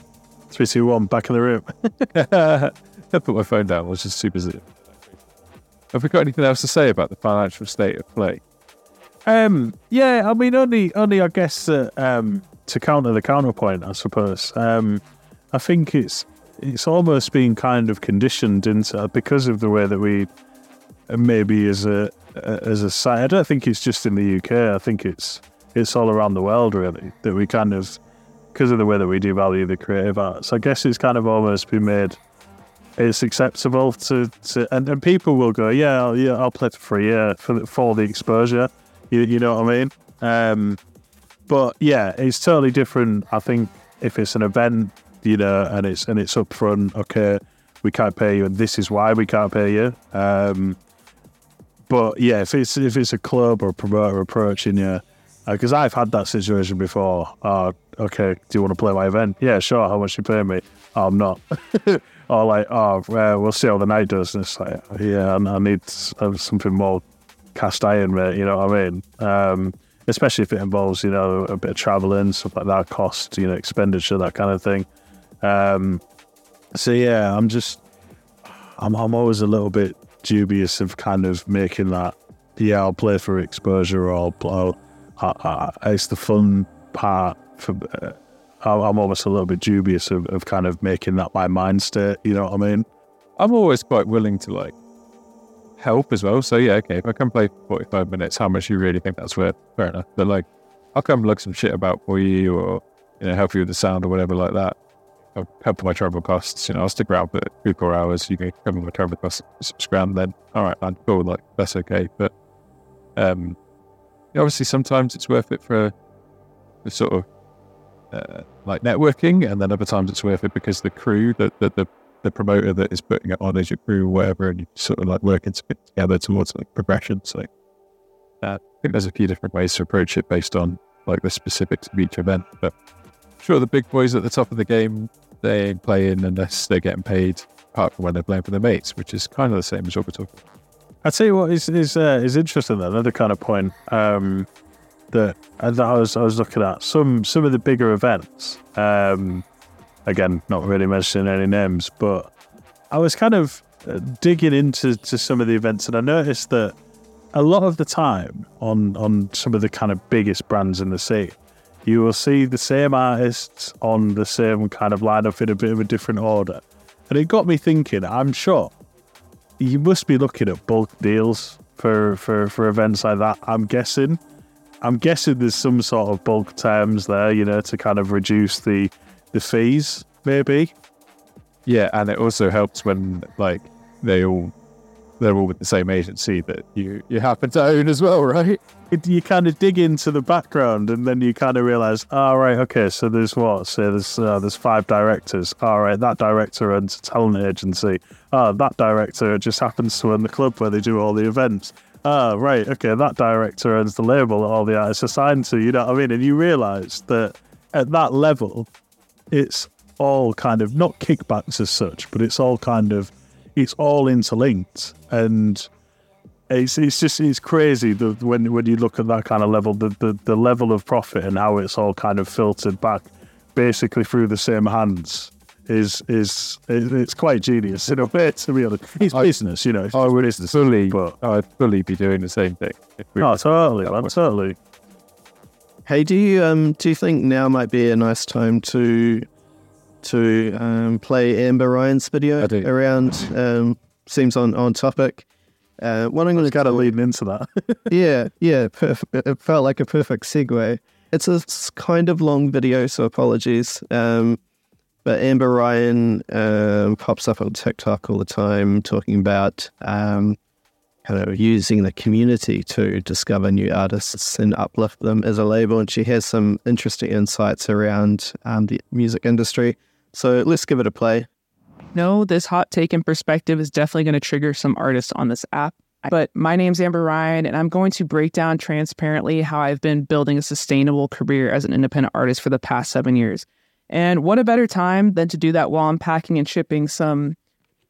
Three, two, one, back in the room. [laughs] I put my phone down. I was just super zoom. Have we got anything else to say about the financial state of play? Um, yeah, I mean, only, only I guess uh, um, to counter the counterpoint, I suppose. Um, I think it's it's almost been kind of conditioned into because of the way that we uh, maybe as a uh, as a site. I don't think it's just in the UK. I think it's it's all around the world really that we kind of because of the way that we do value the creative arts. I guess it's kind of almost been made. It's acceptable to, to and, and people will go, yeah, I'll, yeah, I'll play for free, yeah, for the, for the exposure. You, you know what I mean? Um, but yeah, it's totally different. I think if it's an event, you know, and it's and it's upfront, okay, we can't pay you, and this is why we can't pay you. Um, but yeah, if it's if it's a club or a promoter approaching you, because I've had that situation before. Uh, okay, do you want to play my event? Yeah, sure. How much you pay me? Oh, I'm not. [laughs] or like, oh, well, we'll see how the night does. And it's like, yeah, I, need uh, something more cast iron, mate. You know what I mean? Um, especially if it involves, you know, a bit of traveling, stuff like that, cost, you know, expenditure, that kind of thing. Um, so yeah, I'm just, I'm, I'm always a little bit dubious of kind of making that. Yeah, I'll play for exposure, or I'll, I'll I, I, it's the fun part. For uh, I'm almost a little bit dubious of, of kind of making that my mind state. You know what I mean? I'm always quite willing to like help as well. So yeah, okay, if I can play for 45 minutes, how much you really think that's worth? Fair enough. But like, I'll come look some shit about for you or, you know, help you with the sound or whatever like that. I'll help with my travel costs. You know, I'll stick around for three, four hours. You can cover my travel costs, grand then. All right, man, cool. Like, that's okay. But, um, obviously sometimes it's worth it for the sort of, uh, like networking, and then other times it's worth it because the crew, that the, the the promoter that is putting it on as your crew or whatever, and you sort of like working together towards like progression. So uh, I think there's a few different ways to approach it based on like the specifics of each event. But sure, the big boys at the top of the game, they ain't playing unless they're getting paid, apart from when they're playing for their mates, which is kind of the same as what we're talking. I'd say what is is uh, is interesting. Though, another kind of point um, that, I was I was looking at some some of the bigger events. Um, again, not really mentioning any names, but I was kind of uh, digging into to some of the events, and I noticed that a lot of the time on on some of the kind of biggest brands in the scene, you will see the same artists on the same kind of lineup in a bit of a different order, and it got me thinking. I'm sure you must be looking at bulk deals for for for events like that. I'm guessing. I'm guessing there's some sort of bulk terms there, you know, to kind of reduce the the fees, maybe. Yeah, and it also helps when like they all they're all with the same agency that you you happen to own as well, right? It, you kind of dig into the background, and then you kind of realize, all oh, right, okay, so there's what? So there's uh, there's five directors. All right, that director owns a talent agency. Oh, that director just happens to own the club where they do all the events. Ah, right, okay, that director owns the label that all the artists are signed to. You know what I mean? And you realize that at that level, it's all kind of not kickbacks as such, but it's all kind of it's all interlinked and it's it's just it's crazy the, when when you look at that kind of level the, the the level of profit and how it's all kind of filtered back basically through the same hands is is it's quite genius in a way to be honest it's I, business you know I would business, fully but I'd fully be doing the same thing oh totally man totally Hey, do you um do you think now might be a nice time to to um, play Amber Ryan's video around um, seems on on topic. Uh, what I'm going to kind of leading into that. [laughs] yeah, yeah, perf- it felt like a perfect segue. It's a kind of long video, so apologies. Um, but Amber Ryan um, pops up on TikTok all the time talking about um, kind of using the community to discover new artists and uplift them as a label. And she has some interesting insights around um, the music industry. So let's give it a play. No, this hot take and perspective is definitely going to trigger some artists on this app. But my name's Amber Ryan, and I'm going to break down transparently how I've been building a sustainable career as an independent artist for the past seven years. And what a better time than to do that while I'm packing and shipping some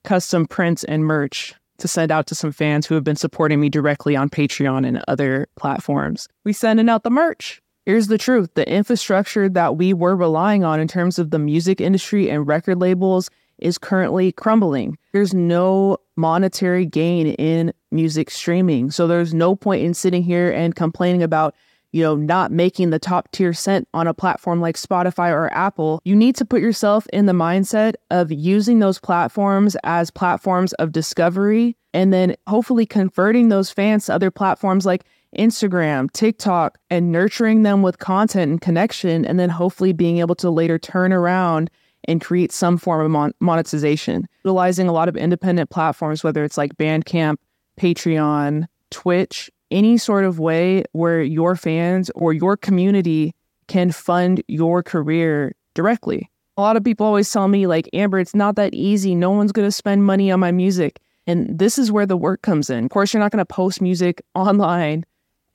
custom prints and merch to send out to some fans who have been supporting me directly on Patreon and other platforms. We sending out the merch. Here's the truth the infrastructure that we were relying on in terms of the music industry and record labels is currently crumbling. There's no monetary gain in music streaming. So there's no point in sitting here and complaining about you know, not making the top tier cent on a platform like Spotify or Apple, you need to put yourself in the mindset of using those platforms as platforms of discovery and then hopefully converting those fans to other platforms like Instagram, TikTok, and nurturing them with content and connection, and then hopefully being able to later turn around and create some form of mon- monetization. Utilizing a lot of independent platforms, whether it's like Bandcamp, Patreon, Twitch, any sort of way where your fans or your community can fund your career directly. A lot of people always tell me, like, Amber, it's not that easy. No one's going to spend money on my music. And this is where the work comes in. Of course, you're not going to post music [laughs] online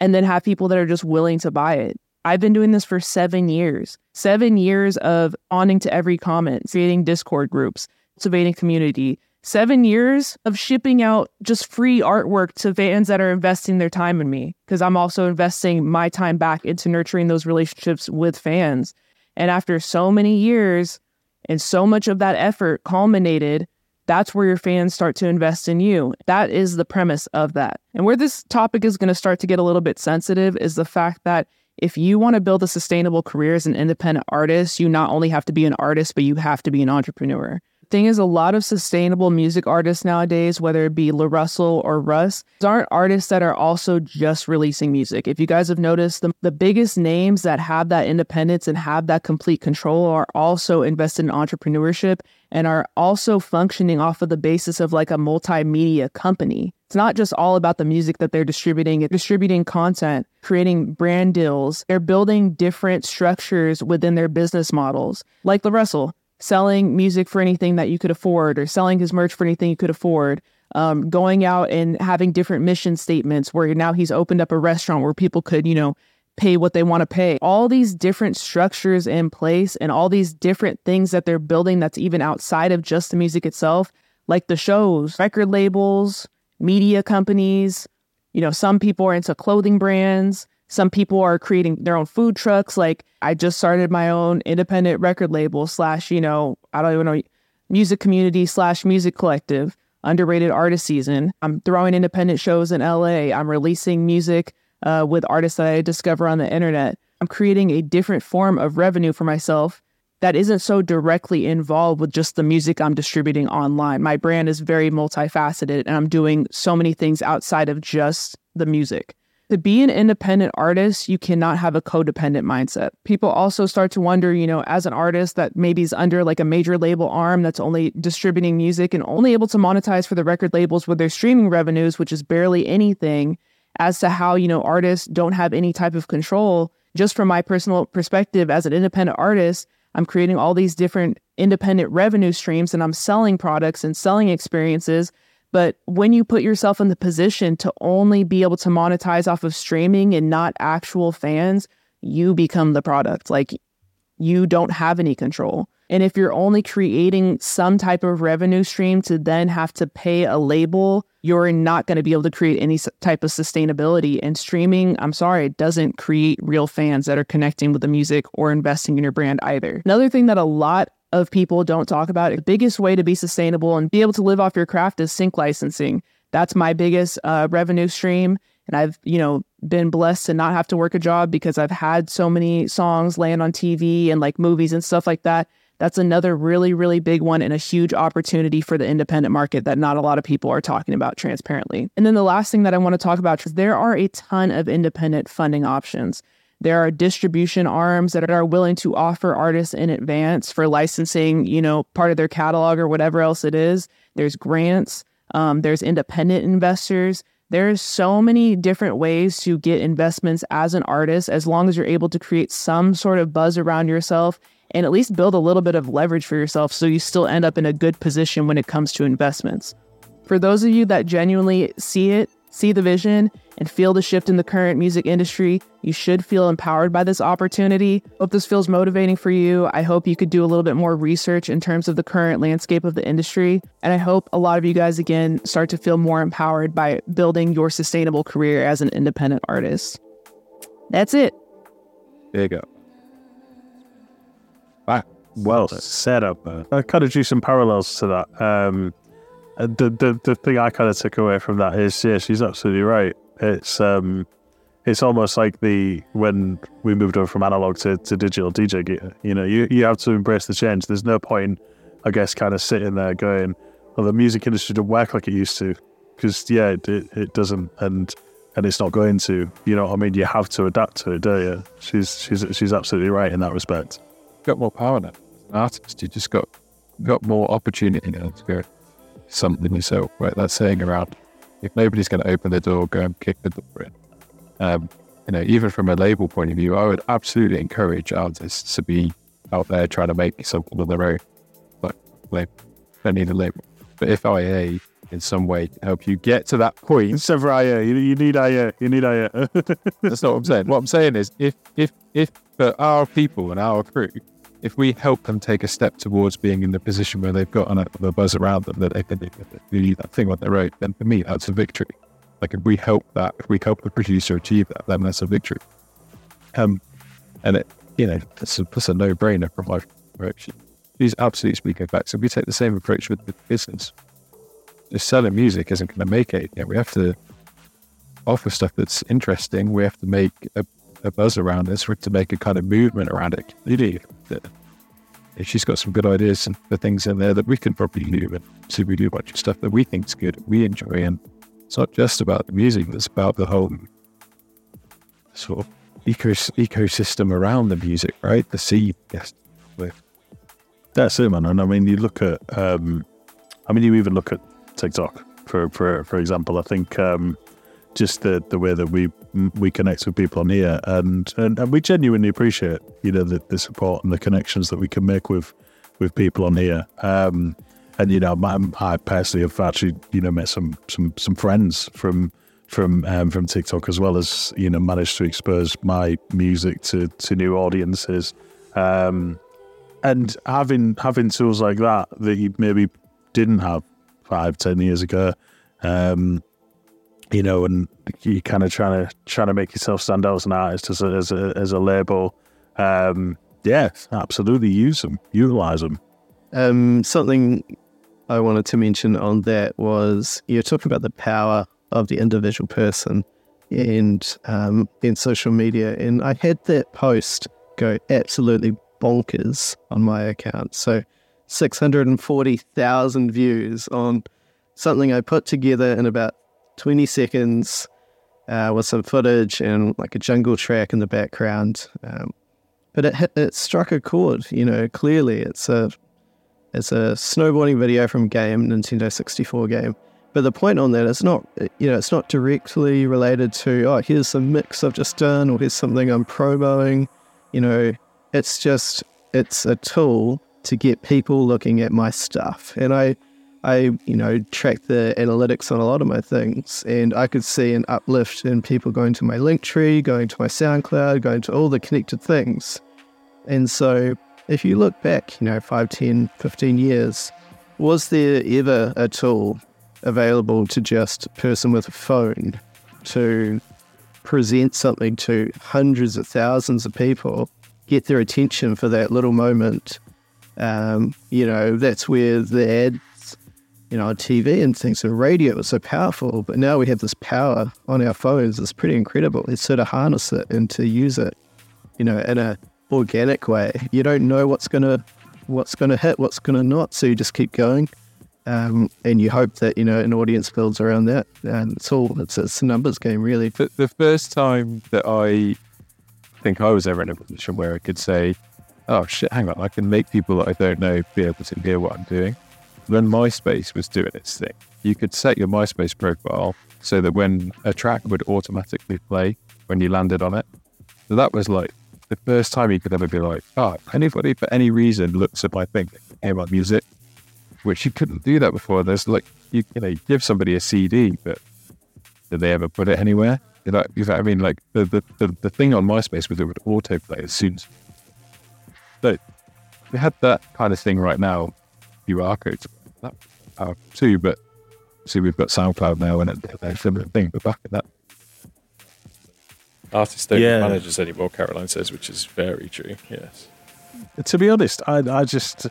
and then have people that are just willing to buy it. I've been doing this for seven years, seven years of owning to every comment, creating Discord groups, cultivating community, seven years of shipping out just free artwork to fans that are investing their time in me because I'm also investing my time back into nurturing those relationships with fans. And after so many years and so much of that effort culminated, that's where your fans start to invest in you. That is the premise of that. And where this topic is going to start to get a little bit sensitive is the fact that if you want to build a sustainable career as an independent artist, you not only have to be an artist, but you have to be an entrepreneur Thing is, a lot of sustainable music artists nowadays, whether it be La Russell or Russ, aren't artists that are also just releasing music. If you guys have noticed, the, the biggest names that have that independence and have that complete control are also invested in entrepreneurship and are also functioning off of the basis of like a multimedia company. It's not just all about the music that they're distributing, it's distributing content, creating brand deals. They're building different structures within their business models. Like La Russell, selling music for anything that you could afford or selling his merch for anything you could afford. Um, going out and having different mission statements where now he's opened up a restaurant where people could, you know, pay what they want to pay. All these different structures in place and all these different things that they're building that's even outside of just the music itself, like the shows, record labels, media companies. You know, some people are into clothing brands. Some people are creating their own food trucks. Like I just started my own independent record label slash, you know, I don't even know, music community slash music collective, underrated artist season. I'm throwing independent shows in LA. I'm releasing music uh, with artists that I discover on the internet. I'm creating a different form of revenue for myself that isn't so directly involved with just the music I'm distributing online. My brand is very multifaceted and I'm doing so many things outside of just the music. To be an independent artist, you cannot have a codependent mindset. People also start to wonder, you know, as an artist that maybe is under like a major label arm that's only distributing music and only able to monetize for the record labels with their streaming revenues, which is barely anything, as to how, you know, artists don't have any type of control. Just from my personal perspective as an independent artist, I'm creating all these different independent revenue streams and I'm selling products and selling experiences. But when you put yourself in the position to only be able to monetize off of streaming and not actual fans, you become the product. Like you don't have any control. And if you're only creating some type of revenue stream to then have to pay a label, you're not going to be able to create any type of sustainability. And streaming, I'm sorry, doesn't create real fans that are connecting with the music or investing in your brand either. Another thing that a lot of people don't talk about, the biggest way to be sustainable and be able to live off your craft is sync licensing. That's my biggest uh, revenue stream. And I've, you know, been blessed to not have to work a job because I've had so many songs land on TV and like movies and stuff like that that's another really, really big one and a huge opportunity for the independent market that not a lot of people are talking about transparently. And then the last thing that I want to talk about is there are a ton of independent funding options. There are distribution arms that are willing to offer artists in advance for licensing, you know, part of their catalog or whatever else it is. There's grants. Um, there's independent investors. There's so many different ways to get investments as an artist, as long as you're able to create some sort of buzz around yourself and at least build a little bit of leverage for yourself so you still end up in a good position when it comes to investments. For those of you that genuinely see it, see the vision, and feel the shift in the current music industry, you should feel empowered by this opportunity. Hope this feels motivating for you. I hope you could do a little bit more research in terms of the current landscape of the industry. And I hope a lot of you guys, again, start to feel more empowered by building your sustainable career as an independent artist. That's it. There you go. well set up. I kind of drew some parallels to that. Um, the, the the thing I kind of took away from that is, yeah, she's absolutely right. It's um, it's almost like the when we moved over from analog to, to digital DJ gear. You know, you you have to embrace the change. There's no point, I guess, kind of sitting there going, "Well, the music industry doesn't work like it used to," because yeah, it, it, it doesn't, and and it's not going to. You know what I mean? You have to adapt to it, don't you? She's she's she's absolutely right in that respect. Got more power now As an artist. You just got got more opportunity now to go something yourself, right? That saying around if nobody's going to open the door, go and kick the door in. Um, you know, even from a label point of view, I would absolutely encourage artists to be out there trying to make something of their own. Like, they don't need a label. But if IA in some way help you get to that point, of IA, you, you need IA, you need IA. [laughs] that's not what I'm saying. What I'm saying is, if if if for our people and our crew, if we help them take a step towards being in the position where they've got a buzz around them that they can do that thing on their own, then for me, that's a victory. Like if we help that, if we help the producer achieve that, then that's a victory. Um, and it, you know, it's a, a no-brainer from my approach. These absolutely speaking facts. If we take the same approach with the business, just selling music isn't going to make it. Know, we have to offer stuff that's interesting. We have to make a a buzz around this, for it to make a kind of movement around it. Really, she's got some good ideas and for things in there that we can probably do. And so we do a bunch of stuff that we think is good, we enjoy. And it's not just about the music, it's about the whole sort of ecos- ecosystem around the music, right? The seed, yes. That's it, man. And I mean, you look at, um, I mean, you even look at TikTok for for for example. I think um, just the the way that we we connect with people on here, and and, and we genuinely appreciate you know the, the support and the connections that we can make with with people on here. Um, and you know, my, I personally have actually you know met some some some friends from from um, from TikTok as well as you know managed to expose my music to to new audiences. Um, and having having tools like that that you maybe didn't have five, ten years ago, um, you know, and you're kind of trying to trying to make yourself stand out as an artist as a as a, as a label. Um, yeah, absolutely use them, utilize them. Um, something I wanted to mention on that was you're talking about the power of the individual person and um, in social media, and I had that post go absolutely bonkers on my account. So 640,000 views on something I put together in about 20 seconds uh, with some footage and like a jungle track in the background. Um, but it hit, it struck a chord, you know, clearly it's a it's a snowboarding video from game, Nintendo 64 game. But the point on that is not, you know, it's not directly related to, oh, here's some mix I've just done or here's something I'm promoting. You know, it's just, it's a tool to get people looking at my stuff. And I, I, you know, track the analytics on a lot of my things, and I could see an uplift in people going to my Linktree, going to my SoundCloud, going to all the connected things. And so, if you look back, you know, 5, 10, 15 years, was there ever a tool available to just a person with a phone to present something to hundreds of thousands of people, get their attention for that little moment? Um, you know, that's where the ads, you know, TV and things and radio was so powerful. But now we have this power on our phones. It's pretty incredible. It's sort of harness it and to use it, you know, in a organic way. You don't know what's gonna what's gonna hit, what's gonna not. So you just keep going. Um, and you hope that you know an audience builds around that, and it's all it's, it's a numbers game, really. the first time that I think I was ever in a position where I could say, oh shit, hang on, I can make people that I don't know be able to hear what I'm doing. When MySpace was doing its thing, you could set your MySpace profile so that when a track would automatically play when you landed on it. So that was like the first time you could ever be like, oh, anybody for any reason looks at my thing, hear my music, which you couldn't do that before. There's like, you, you know, you give somebody a CD, but did they ever put it anywhere? You know, you know I mean, like the, the, the, the thing on MySpace was it would autoplay as soon as. But we had that kind of thing right now. QR codes, that power too, but see, we've got SoundCloud now and it's a similar thing. But back in that, Artists don't Yeah. need managers anymore, Caroline says, which is very true. Yes. To be honest, I I just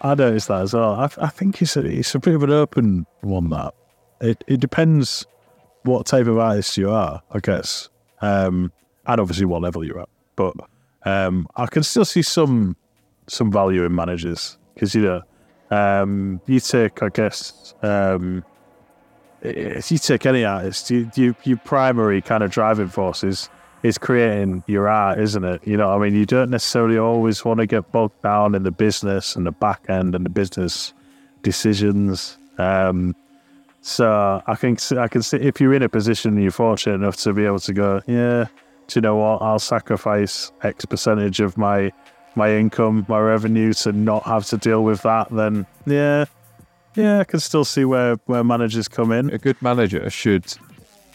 I noticed that as well. I, I think it's a it's a bit of an open one that it it depends what type of artist you are, I guess, um, and obviously what level you're at. But um, I can still see some some value in managers because you know um, you take I guess um, if you take any artist, you, you your primary kind of driving force is is creating your art, isn't it? You know, I mean, you don't necessarily always want to get bogged down in the business and the back end and the business decisions. Um, so I can I can see if you're in a position and you're fortunate enough to be able to go, yeah, do you know what? I'll sacrifice X percentage of my my income, my revenue to not have to deal with that. Then yeah, yeah, I can still see where where managers come in. a good manager should,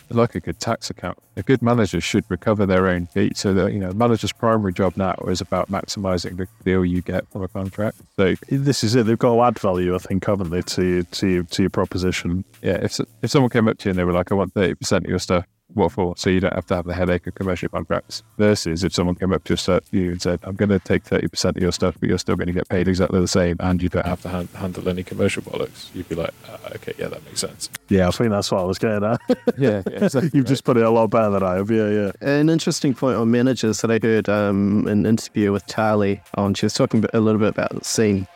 like a good tax account, a good manager should recover their own fee. So that you know, manager's primary job now is about maximizing the deal you get from a contract. So This is it. They've got to add value, I think, haven't they, to to to your proposition? yeah, if if someone came up to you and they were like, "I want thirty percent of your stuff what for? So you don't have to have the headache of commercial contracts. Versus if someone came up to us- you and said, "I'm going to take thirty percent of your stuff, but you're still going to get paid exactly the same, and you don't have Have to han- handle any commercial bollocks. You'd be like, ah, okay, yeah, that makes sense. Yeah, I think that's what I was getting at. [laughs] yeah, yeah exactly You've just put it a lot better than I have. Yeah, yeah. An interesting point on managers that I heard um, in an interview with Charlie on. She was talking a little bit about the scene,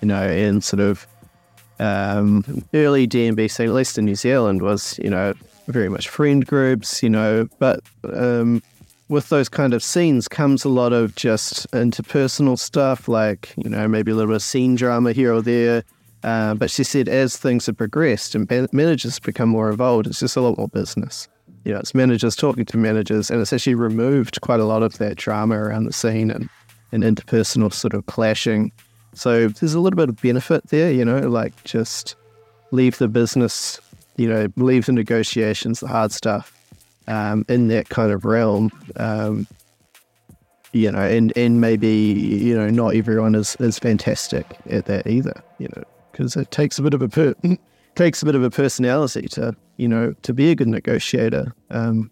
you know, and sort of um, early DNB scene, at least in New Zealand, was you know very much friend groups, you know, but um, with those kind of scenes comes a lot of just interpersonal stuff, like you know maybe a little bit of scene drama here or there. Uh, but she said as things have progressed and man- managers become more involved, it's just a lot more business. You know, it's managers talking to managers, and it's actually removed quite a lot of that drama around the scene and, and interpersonal sort of clashing. So there's a little bit of benefit there, you know, like just leave the business, you know, leave the negotiations, the hard stuff um, in that kind of realm. Um, you know, and, and maybe, you know, not everyone is, is fantastic at that either, you know, because it takes a bit of a per- [laughs] takes a bit of a personality to, you know, to be a good negotiator. Um,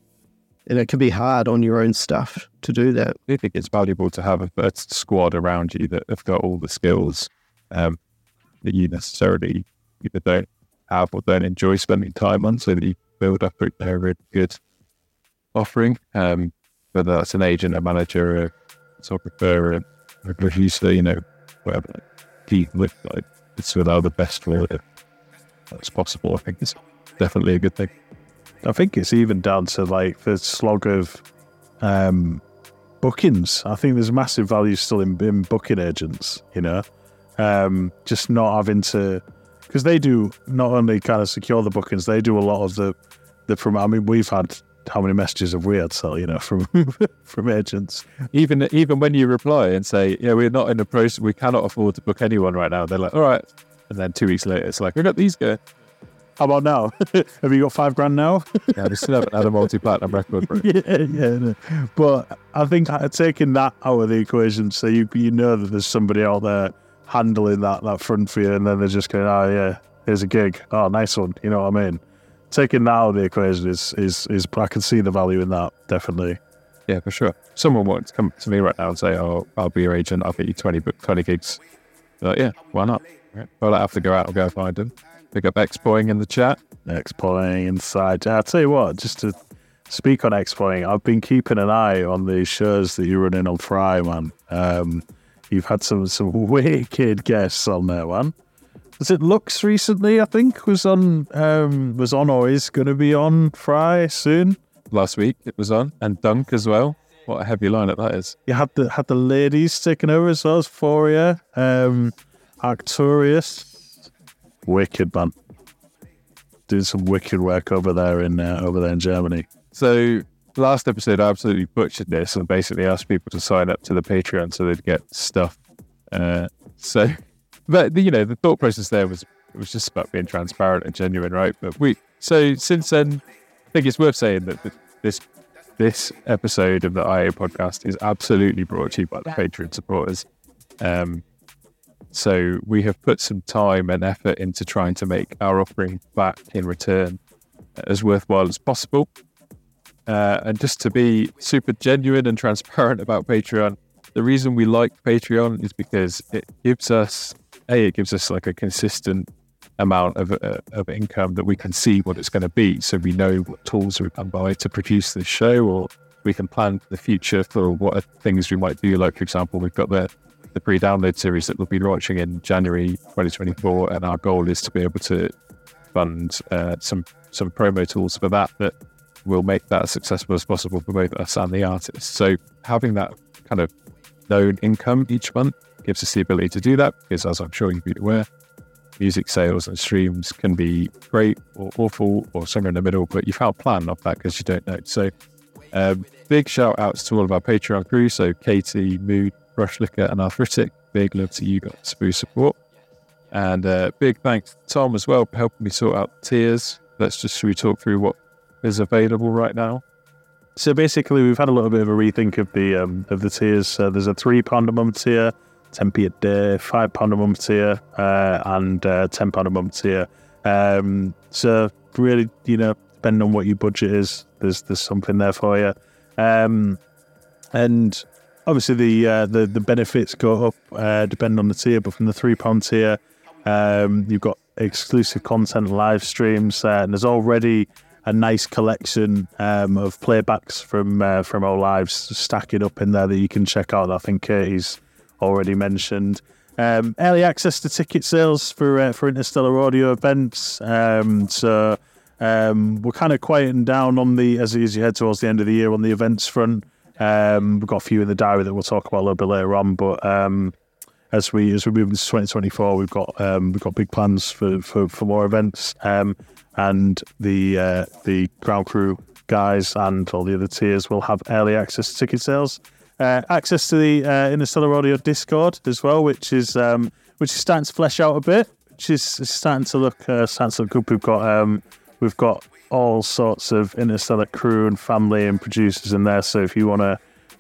and it can be hard on your own stuff to do that. I think it's valuable to have a, a squad around you that have got all the skills um, that you necessarily either don't have or don't enjoy spending time on, so that you build up a, really good offering. Um, whether that's an agent, a manager, a photographer, a, a producer, you know, whatever. Keep with like it's allow the best for it that's possible. I think it's definitely a good thing. I think it's even down to like the slog of um, bookings. I think there's massive value still in, in booking agents, you know, um, just not having to, because they do not only kind of secure the bookings, they do a lot of the, the from, I mean, we've had how many messages have we had, so, you know, from, [laughs] from agents. Even even when you reply and say, "Yeah, we're not in the process, we cannot afford to book anyone right now," they're like, "All right," and then two weeks later, it's like, "We got these guys." How about now? [laughs] have you got five grand now? [laughs] Yeah, we still haven't had a multi-platinum record. Yeah, yeah. no. But I think uh, taking that out of the equation, so you you know that there's somebody out there handling that that front for you, and then they're just going, oh yeah, here's a gig, oh nice one, you know what I mean? Taking that out of the equation is is is I can see the value in that definitely. Yeah, for sure. Someone wants to come to me right now and say, "Oh, I'll be your agent. I'll get you twenty book twenty gigs." Like, yeah, why not? Right. Well, I have to go out and go find them. Pick up Xpoing in the chat. Exploring inside. I'll tell you what, just to speak on exploring, I've been keeping an eye on the shows that you're running on Fry, man. Um, you've had some some wicked guests on there, man. Was it Lux recently? I think was on um, was on or is going to be on Fry soon. Last week it was on, and Dunk as well. What a heavy lineup that is. You had the had the ladies taking over as well as Foria, um, Arcturus, wicked man, doing some wicked work over there in uh, over there in Germany. So last episode, I absolutely butchered this and basically asked people to sign up to the Patreon so they'd get stuff. Uh, so, [laughs] but the, you know, the thought process there was it was just about being transparent and genuine, right? But we so since then, I think it's worth saying that th- this this episode of the IA podcast is absolutely brought to you by the Patreon supporters. Um, so we have put some time and effort into trying to make our offering back in return as worthwhile as possible. Uh, and just to be super genuine and transparent about Patreon, the reason we like Patreon is because it gives us a it gives us like a consistent amount of uh, of income that we can see what it's going to be, so we know what tools we can buy to produce this show, or we can plan the future for what things we might do. Like for example, we've got the the pre-download series that we'll be launching in January 2024, and our goal is to be able to fund uh, some some promo tools for that that will make that as successful as possible for both us and the artists. So having that kind of known income each month gives us the ability to do that because, as I'm sure you'd be aware, music sales and streams can be great or awful or somewhere in the middle, but you can't plan off that because you don't know. So um, big shout outs to all of our Patreon crew. So Katie, Mood, Brushlikker, and Arthritic. Big love to you guys for your support. And uh, big thanks to Tom as well for helping me sort out the tiers. Let's just should we talk through what is available right now? So basically, we've had a little bit of a rethink of the um, of the tiers. Uh, there's a three pound a month tier, ten p a day, five pound a month tier, uh, and uh, ten pound a month tier. Um, so really, you know, depending on what your budget is, there's there's something there for you. Um, and obviously the uh, the the benefits go up uh, depending on the tier, but from the three pound tier, um, you've got exclusive content, live streams, uh, and there's already a nice collection um, of playbacks from uh, from our lives stacking up in there that you can check out. I think Curtie's already mentioned. Um, early access to ticket sales for uh, for Interstellar Audio events. Um, so um, we're kind of quieting down on the as, as you head towards the end of the year on the events front. Um, we've got a few in the diary that we'll talk about a little bit later on, but um, as we as we move into 2024, we've got um, we've got big plans for for, for more events, um, and the uh, the ground crew guys and all the other tiers will have early access to ticket sales, uh, access to the uh, Interstellar Audio Discord as well, which is um, which is starting to flesh out a bit, which is starting to look uh, starting to look good. We've got um, we've got all sorts of Interstellar crew and family and producers in there. So if you want to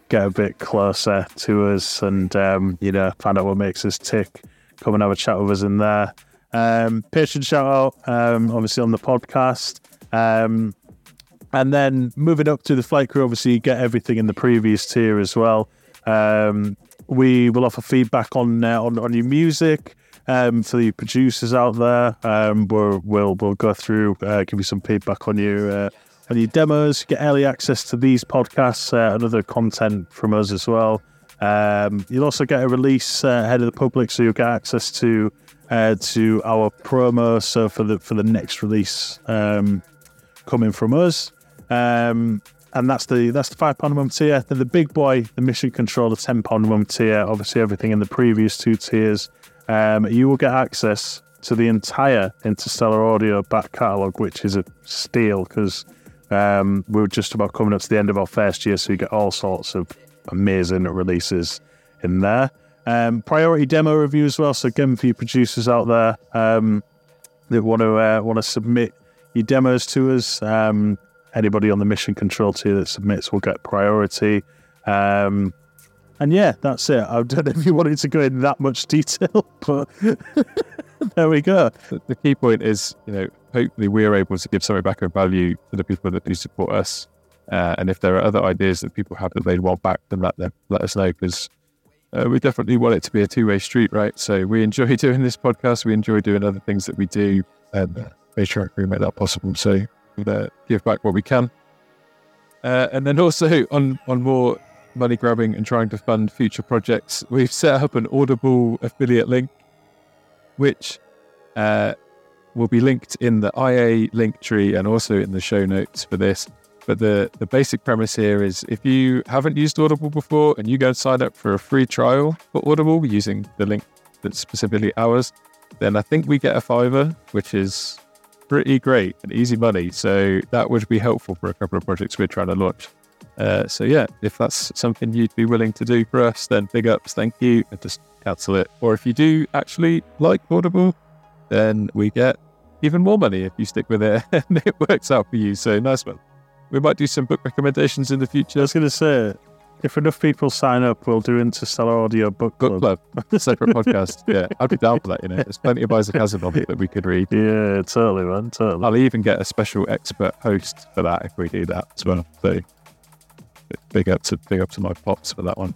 get a bit closer to us and um, you know find out what makes us tick, come and have a chat with us in there. Um, patron shout out, um, obviously on the podcast. Um, and then moving up to the flight crew, obviously you get everything in the previous tier as well. Um, we will offer feedback on uh, on, on your music um, for the producers out there. Um, we'll, we'll we'll go through, uh, give you some feedback on your uh, on your demos. Get early access to these podcasts uh, and other content from us as well. Um, you'll also get a release uh, ahead of the public, so you'll get access to uh, to our promo. So for the for the next release um, coming from us. Um, and that's the that's the five pound month tier. Then the big boy, the mission control, the ten pound month tier. Obviously, everything in the previous two tiers um, you will get access to the entire Interstellar Audio back catalogue, which is a steal because um, we're just about coming up to the end of our first year, so you get all sorts of amazing releases in there. Um, priority demo review as well. So again, for your producers out there um, that want to uh, want to submit your demos to us, um, anybody on the mission control tier that submits will get priority. Um, and yeah, that's it. I don't know if you wanted to go in that much detail, [laughs] but [laughs] there we go. The, key point is, you know, hopefully we're able to give something back of value to the people that do support us. Uh, and if there are other ideas that people have that they'd want back, then let them let us know because uh, we definitely want it to be a two way street, right? So we enjoy [laughs] doing this podcast. We enjoy doing other things that we do, and uh, sure we make that possible. So uh, give back what we can. Uh, and then also on on more money grabbing and trying to fund future projects, we've set up an Audible affiliate link, which uh, will be linked in the IA link tree and also in the show notes for this. But the, the basic premise here is if you haven't used Audible before and you go and sign up for a free trial for Audible using the link that's specifically ours, then I think we get a fiver, which is pretty great and easy money. So that would be helpful for a couple of projects we're trying to launch. Uh, so yeah, if that's something you'd be willing to do for us, then big ups, thank you, and just cancel it. Or if you do actually like Audible, then we get even more money if you stick with it [laughs] and it works out for you. So nice one. We might do some book recommendations in the future. I was going to say, if enough people sign up, we'll do Interstellar Audio Book Club. Book Club, [laughs] separate podcast. Yeah, I'd be down for that. You know, there's plenty of Isaac Asimov that we could read. Yeah, totally, man, totally. I'll even get a special expert host for that if we do that as well. So big up to big up to my pops for that one.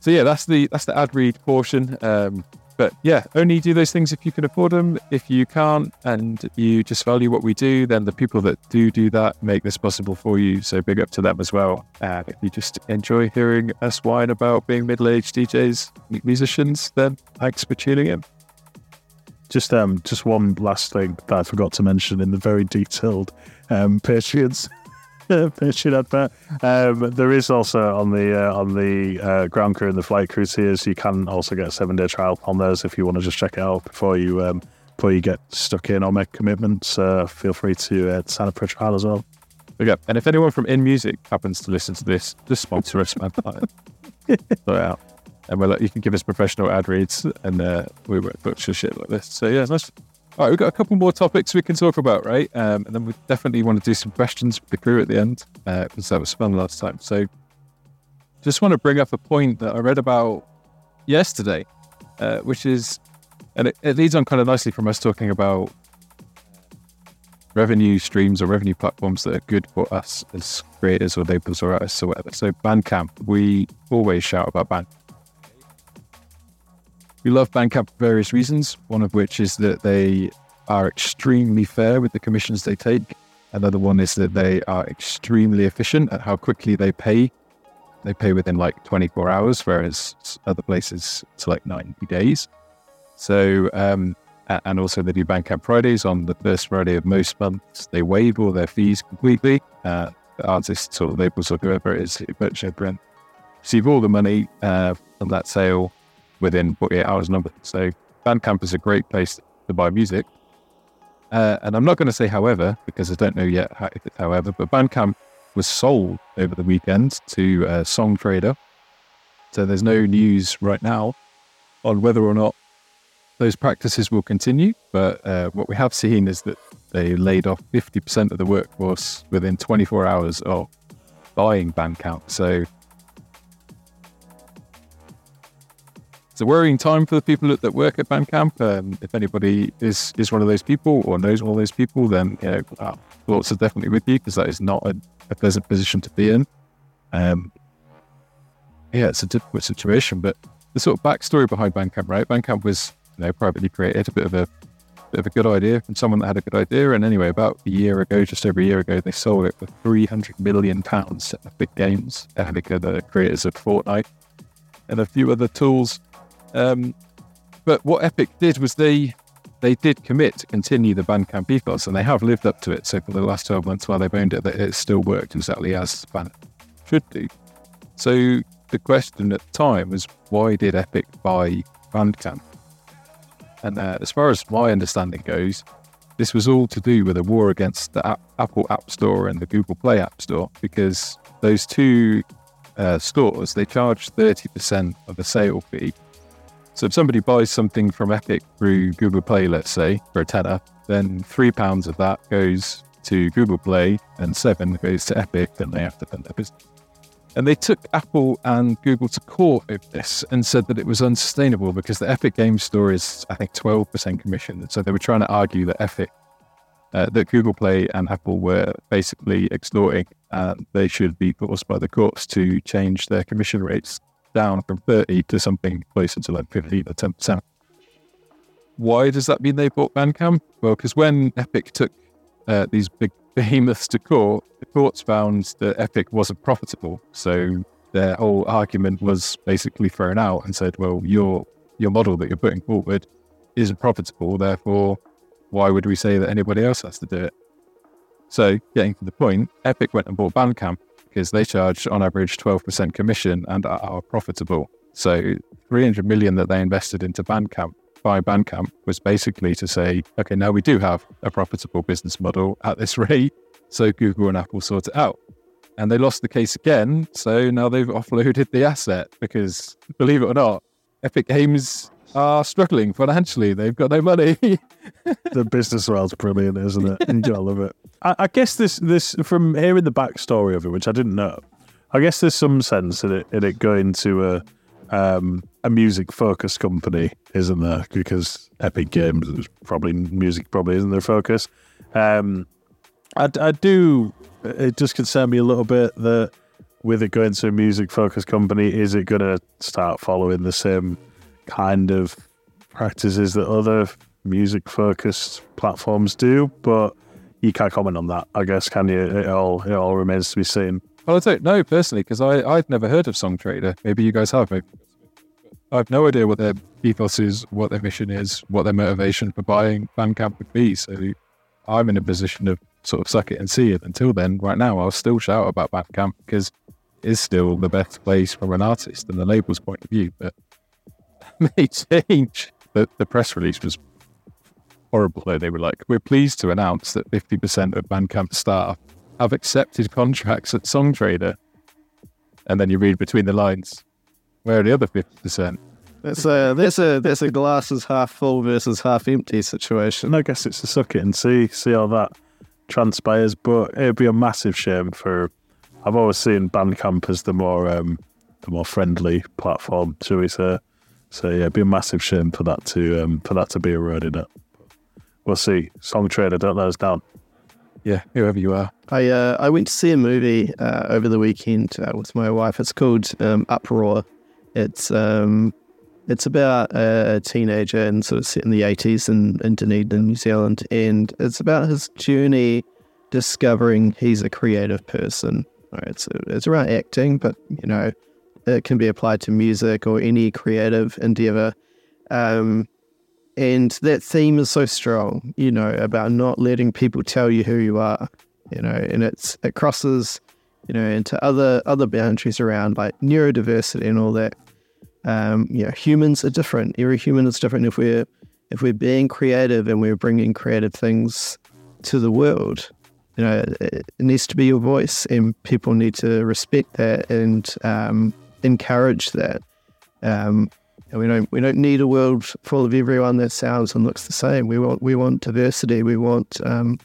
So yeah, that's the that's the ad read portion. Um, but yeah, only do those things if you can afford them. If you can't and you just value what we do, then the people that do do that make this possible for you. So big up to them as well. And if you just enjoy hearing us whine about being middle-aged DJs, musicians, then thanks for tuning in. Just um, just one last thing that I forgot to mention in the very detailed um. [laughs] pitching advert. Um, there is also on the uh, on the uh, ground crew and the flight crew tiers. You can also get a seven day trial on those if you want to just check it out before you um, before you get stuck in or make commitments. Uh, feel free to uh, sign up for a trial as well. Okay. And if anyone from inMusic happens to listen to this, just sponsor us, man. Throw out. And we'll, you can give us professional ad reads, and uh, we won't butcher shit like this. So yeah, nice. All right, we've got a couple more topics we can talk about, right? Um, and then we definitely want to do some questions with the crew at the end because uh, that was fun last time. So, just want to bring up a point that I read about yesterday, uh, which is, and it, it, leads on kind of nicely from us talking about revenue streams or revenue platforms that are good for us as creators or labels or artists or whatever. So Bandcamp, we always shout about Bandcamp. We love Bandcamp for various reasons, one of which is that they are extremely fair with the commissions they take. Another one is that they are extremely efficient at how quickly they pay. They pay within like 24 hours, whereas other places it's like 90 days. So, um, and also they do Bandcamp Fridays on the first Friday of most months. They waive all their fees completely. Uh, artists or labels or whoever it is who purchase their receive all the money uh, from that sale within 48 hours number. So Bandcamp is a great place to buy music. Uh, and I'm not going to say however, because I don't know yet how, if it's however, but Bandcamp was sold over the weekend to uh, Songtradr. So there's no news right now on whether or not those practices will continue. But uh, what we have seen is that they laid off 50% of the workforce within 24 hours of buying Bandcamp. So it's a worrying time for the people that, work at Bandcamp. Um, if anybody is is one of those people or knows one of those people, then you know, thoughts are definitely with you because that is not a, a, pleasant position to be in. Um, yeah, it's a difficult situation, but the sort of backstory behind Bandcamp, right? Bandcamp was you know privately created, a bit of a bit of a good idea from someone that had a good idea. And anyway, about a year ago, just over a year ago, they sold it for three hundred million pounds to Epic Games. Epic the creators of Fortnite and a few other tools um, but what Epic did was they they did commit to continue the Bandcamp ethos, and they have lived up to it. So for the last twelve months, while they've owned it, it still worked exactly as Bandcamp should do. So the question at the time was, why did Epic buy Bandcamp? And uh, as far as my understanding goes, this was all to do with a war against the Apple App Store and the Google Play App Store because those two uh, stores they charge thirty percent of the sale fee so if somebody buys something from Epic through Google Play, let's say, for a tenner, then three pounds of that goes to Google Play and seven goes to Epic, then they have to fund their business. And they took Apple and Google to court over this and said that it was unsustainable because the Epic Game Store is, I think, 12% commission. So they were trying to argue that Epic, uh, that Google Play and Apple were basically extorting and they should be forced by the courts to change their commission rates down from 30 to something closer to like 15 or 10%. Why does that mean they bought Bandcamp? Well, because when Epic took uh, these big [laughs] behemoths to court, the courts found that Epic wasn't profitable. So their whole argument was basically thrown out and said, well, your your model that you're putting forward isn't profitable. Therefore, why would we say that anybody else has to do it? So, getting to the point, Epic went and bought Bandcamp because they charge on average 12% commission and are profitable. So 300 million that they invested into Bandcamp by Bandcamp was basically to say, okay, now we do have a profitable business model at this [laughs] rate. So Google and Apple sort it out. And they lost the case again. So now they've offloaded the asset because, believe it or not, Epic Games are struggling financially. They've got no money. [laughs] the business world's brilliant, isn't it? I love it. I, I, guess this this from hearing the backstory of it, which I didn't know. I guess there's some sense in it in it going to a um, a music focused company, isn't there? Because Epic Games is probably music probably isn't their focus. Um, I, I do. It does concern me a little bit that with it going to a music focused company, is it going to start following the same kind of practices that other music focused platforms do, but you can't comment on that, I guess, can you? It all it all remains to be seen. Well, I don't know personally because I I've never heard of Songtradr. Maybe you guys have. Maybe. I have no idea what their ethos is, what their mission is, what their motivation for buying Bandcamp would be. So I'm in a position of sort of suck it and see it. Until then, right now, I'll still shout about Bandcamp because it's still the best place from an artist and the label's point of view. But may change. The, the press release was horrible. Though they were like, "We're pleased to announce that 50% of Bandcamp staff have accepted contracts at Songtradr." And then you read between the lines, where are the other 50%? It's a there's a there's a glasses half full versus half empty situation. And I guess it's a suck it and see see how that transpires. But it'd be a massive shame for. I've always seen Bandcamp as the more um, the more friendly platform, shall we say? So yeah, it'd be a massive shame for that to um, for that to be eroded. Up. We'll see. Songtradr, don't let us down. yeah, whoever you are. I uh, I went to see a movie uh, over the weekend uh, with my wife. It's called um, Uproar. It's um, it's about a teenager and sort of set in the eighties in, in Dunedin, New Zealand, and it's about his journey discovering he's a creative person. Right? It's it's around acting, but you know it can be applied to music or any creative endeavor. Um, and that theme is so strong, you know, about not letting people tell you who you are, you know, and it's it crosses, you know, into other other boundaries around like neurodiversity and all that. Um, you know, humans are different. Every human is different. If we're if we're being creative and we're bringing creative things to the world, you know, it, it needs to be your voice, and people need to respect that and um, encourage that. Um, and we don't we don't need a world full of everyone that sounds and looks the same. We want we want diversity. We want um,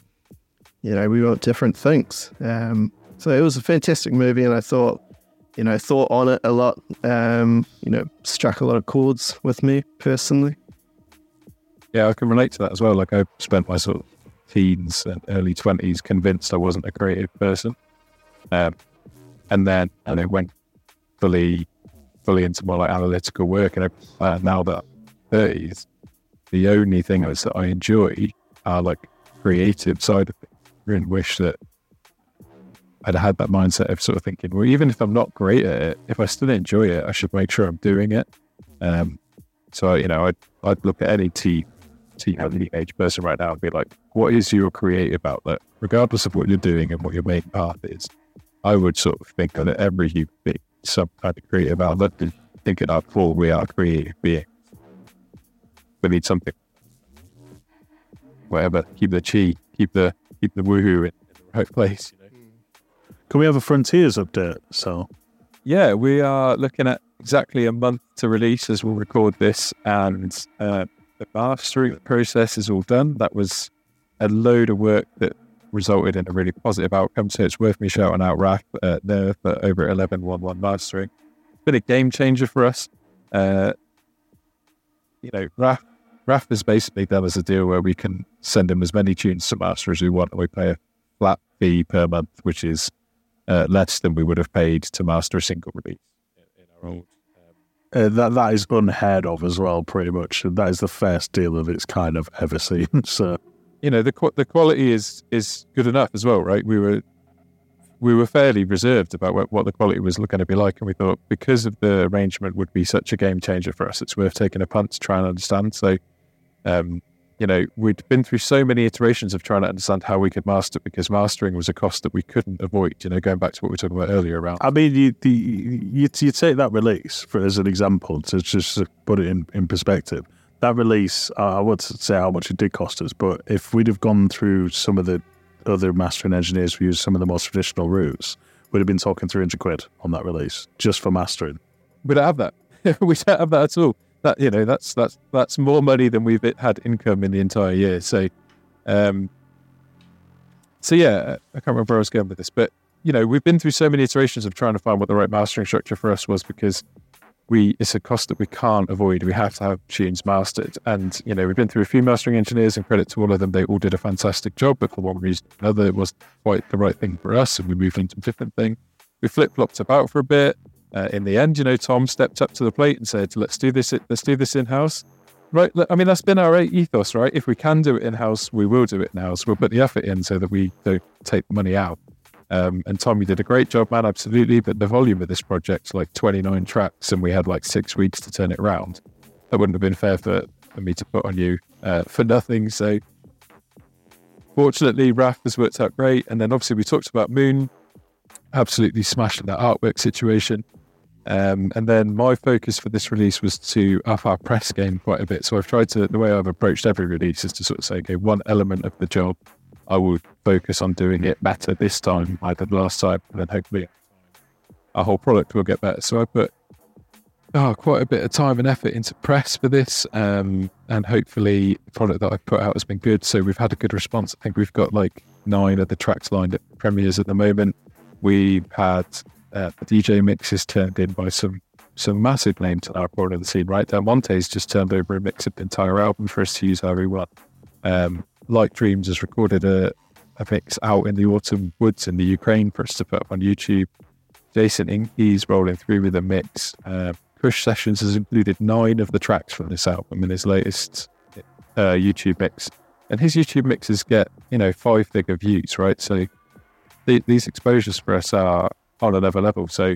you know we want different things. Um, so it was a fantastic movie, and I thought you know thought on it a lot. Um, you know, struck a lot of chords with me personally. Yeah, I can relate to that as well. Like I spent my sort of teens and early twenties convinced I wasn't a creative person, um, and then and it went fully fully into more like analytical work. And uh, now that I'm 30s, the only thing is that I enjoy are like creative side of things. I really wish that I'd had that mindset of sort of thinking, well, even if I'm not great at it, if I still enjoy it, I should make sure I'm doing it. Um, so, you know, I'd, I'd look at any teen teenage person right now and be like, what is your creative outlet? Regardless of what you're doing and what your main path is, I would sort of think that every human being some kind of creative outlet and thinking our full we are creative being. We need something. Whatever. Keep the chi, keep the keep the woohoo in, in the right place. You know? Can we have a Frontiers update? So Yeah, we are looking at exactly a month to release as we'll record this and uh, the mastering process is all done. That was a load of work that resulted in a really positive outcome. So it's worth me shouting out Raf uh, there for over 1111 mastering. Been a game changer for us. Uh, you know, Raf, Raf has basically done us a deal where we can send him as many tunes to master as we want, and we pay a flat fee per month, which is uh, less than we would have paid to master a single release in, our old. uh, that that is unheard of as well. Pretty much, that is the first deal of its kind I've ever seen. [laughs] so you know the the quality is is good enough as well, right? We were we were fairly reserved about what, what the quality was going to be like, and we thought because of the arrangement would be such a game changer for us, it's worth taking a punt to try and understand. So, um, you know, we'd been through so many iterations of trying to understand how we could master because mastering was a cost that we couldn't avoid. You know, going back to what we were talking about earlier around. I mean, you the, you, you take that release for as an example to just put it in, in perspective. That release, uh, I would say how much it did cost us, but if we'd have gone through some of the other mastering engineers who use some of the most traditional routes, we'd have been talking 300 quid on that release just for mastering. We don't have that. [laughs] we don't have that at all. That you know, that's that's that's more money than we've had income in the entire year. So, um, so yeah, I can't remember where I was going with this, but you know, we've been through so many iterations of trying to find what the right mastering structure for us was because we it's a cost that we can't avoid. We have to have tunes mastered, and you know, we've been through a few mastering engineers, and credit to all of them, they all did a fantastic job. But for one reason or another, it wasn't quite the right thing for us, and we moved into a different thing. We flip flopped about for a bit. Uh, in the end, you know, Tom stepped up to the plate and said, "Let's do this. Let's do this in house." Right. I mean, that's been our ethos, right? If we can do it in house, we will do it in house. We'll put the effort in so that we don't take the money out. Um, and Tom, you did a great job, man, absolutely. But the volume of this project, like 29 tracks, and we had like six weeks to turn it around. That wouldn't have been fair for, for me to put on you uh, for nothing. So, fortunately, Raf has worked out great. And then obviously, we talked about Moon, absolutely smashing that artwork situation. Um, and then my focus for this release was to up our press game quite a bit. So I've tried to, the way I've approached every release is to sort of say, okay, one element of the job, I will focus on doing it better this time I did last time, and then hopefully our whole product will get better. So I put oh, quite a bit of time and effort into press for this, um, and hopefully the product that I've put out has been good. So we've had a good response. I think we've got like nine of the tracks lined at premieres at the moment. We've had uh, DJ mixes turned in by some some massive names in our part of the scene. Right, Del Monte's just turned over a mix of the entire album for us to use however we want. Um, Like Dreams has recorded a a mix out in the autumn woods in the Ukraine for us to put up on YouTube. Jason Inky's rolling through with a mix. Uh, Sessions has included nine of the tracks from this album in his latest uh, YouTube mix. And his YouTube mixes get, you know, five figure views, right? So the, these exposures for us are on another level. So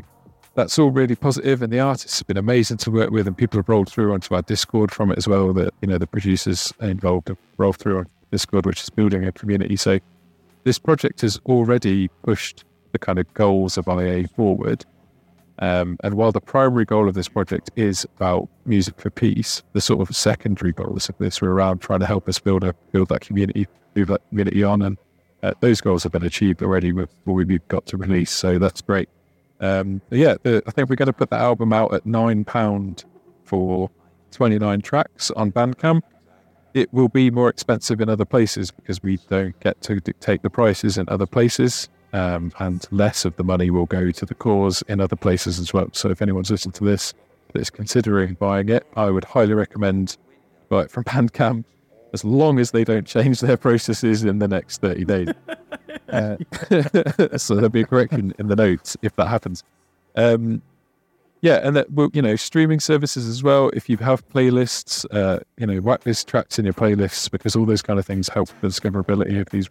that's all really positive, and the artists have been amazing to work with, and people have rolled through onto our Discord from it as well. That you know the producers involved have rolled through on Discord, which is building a community. So this project has already pushed the kind of goals of IA forward. Um, and while the primary goal of this project is about music for peace, the sort of secondary goals of this were around trying to help us build a build that community, move that community on, and uh, those goals have been achieved already with what we've got to release. So that's great. Um, yeah, the, I think we're going to put the album out at nine pound for twenty nine tracks on Bandcamp. It will be more expensive in other places because we don't get to dictate the prices in other places, um, and less of the money will go to the cause in other places as well. So if anyone's listening to this that is considering buying it, I would highly recommend buy it from [laughs] Bandcamp as long as they don't change their processes in the next 30 days. [laughs] Uh, [laughs] so there'll be a correction in the notes if that happens. Um, yeah, and that you know, streaming services as well. If you have playlists, uh, you know, this tracks in your playlists because all those kind of things help the discoverability of these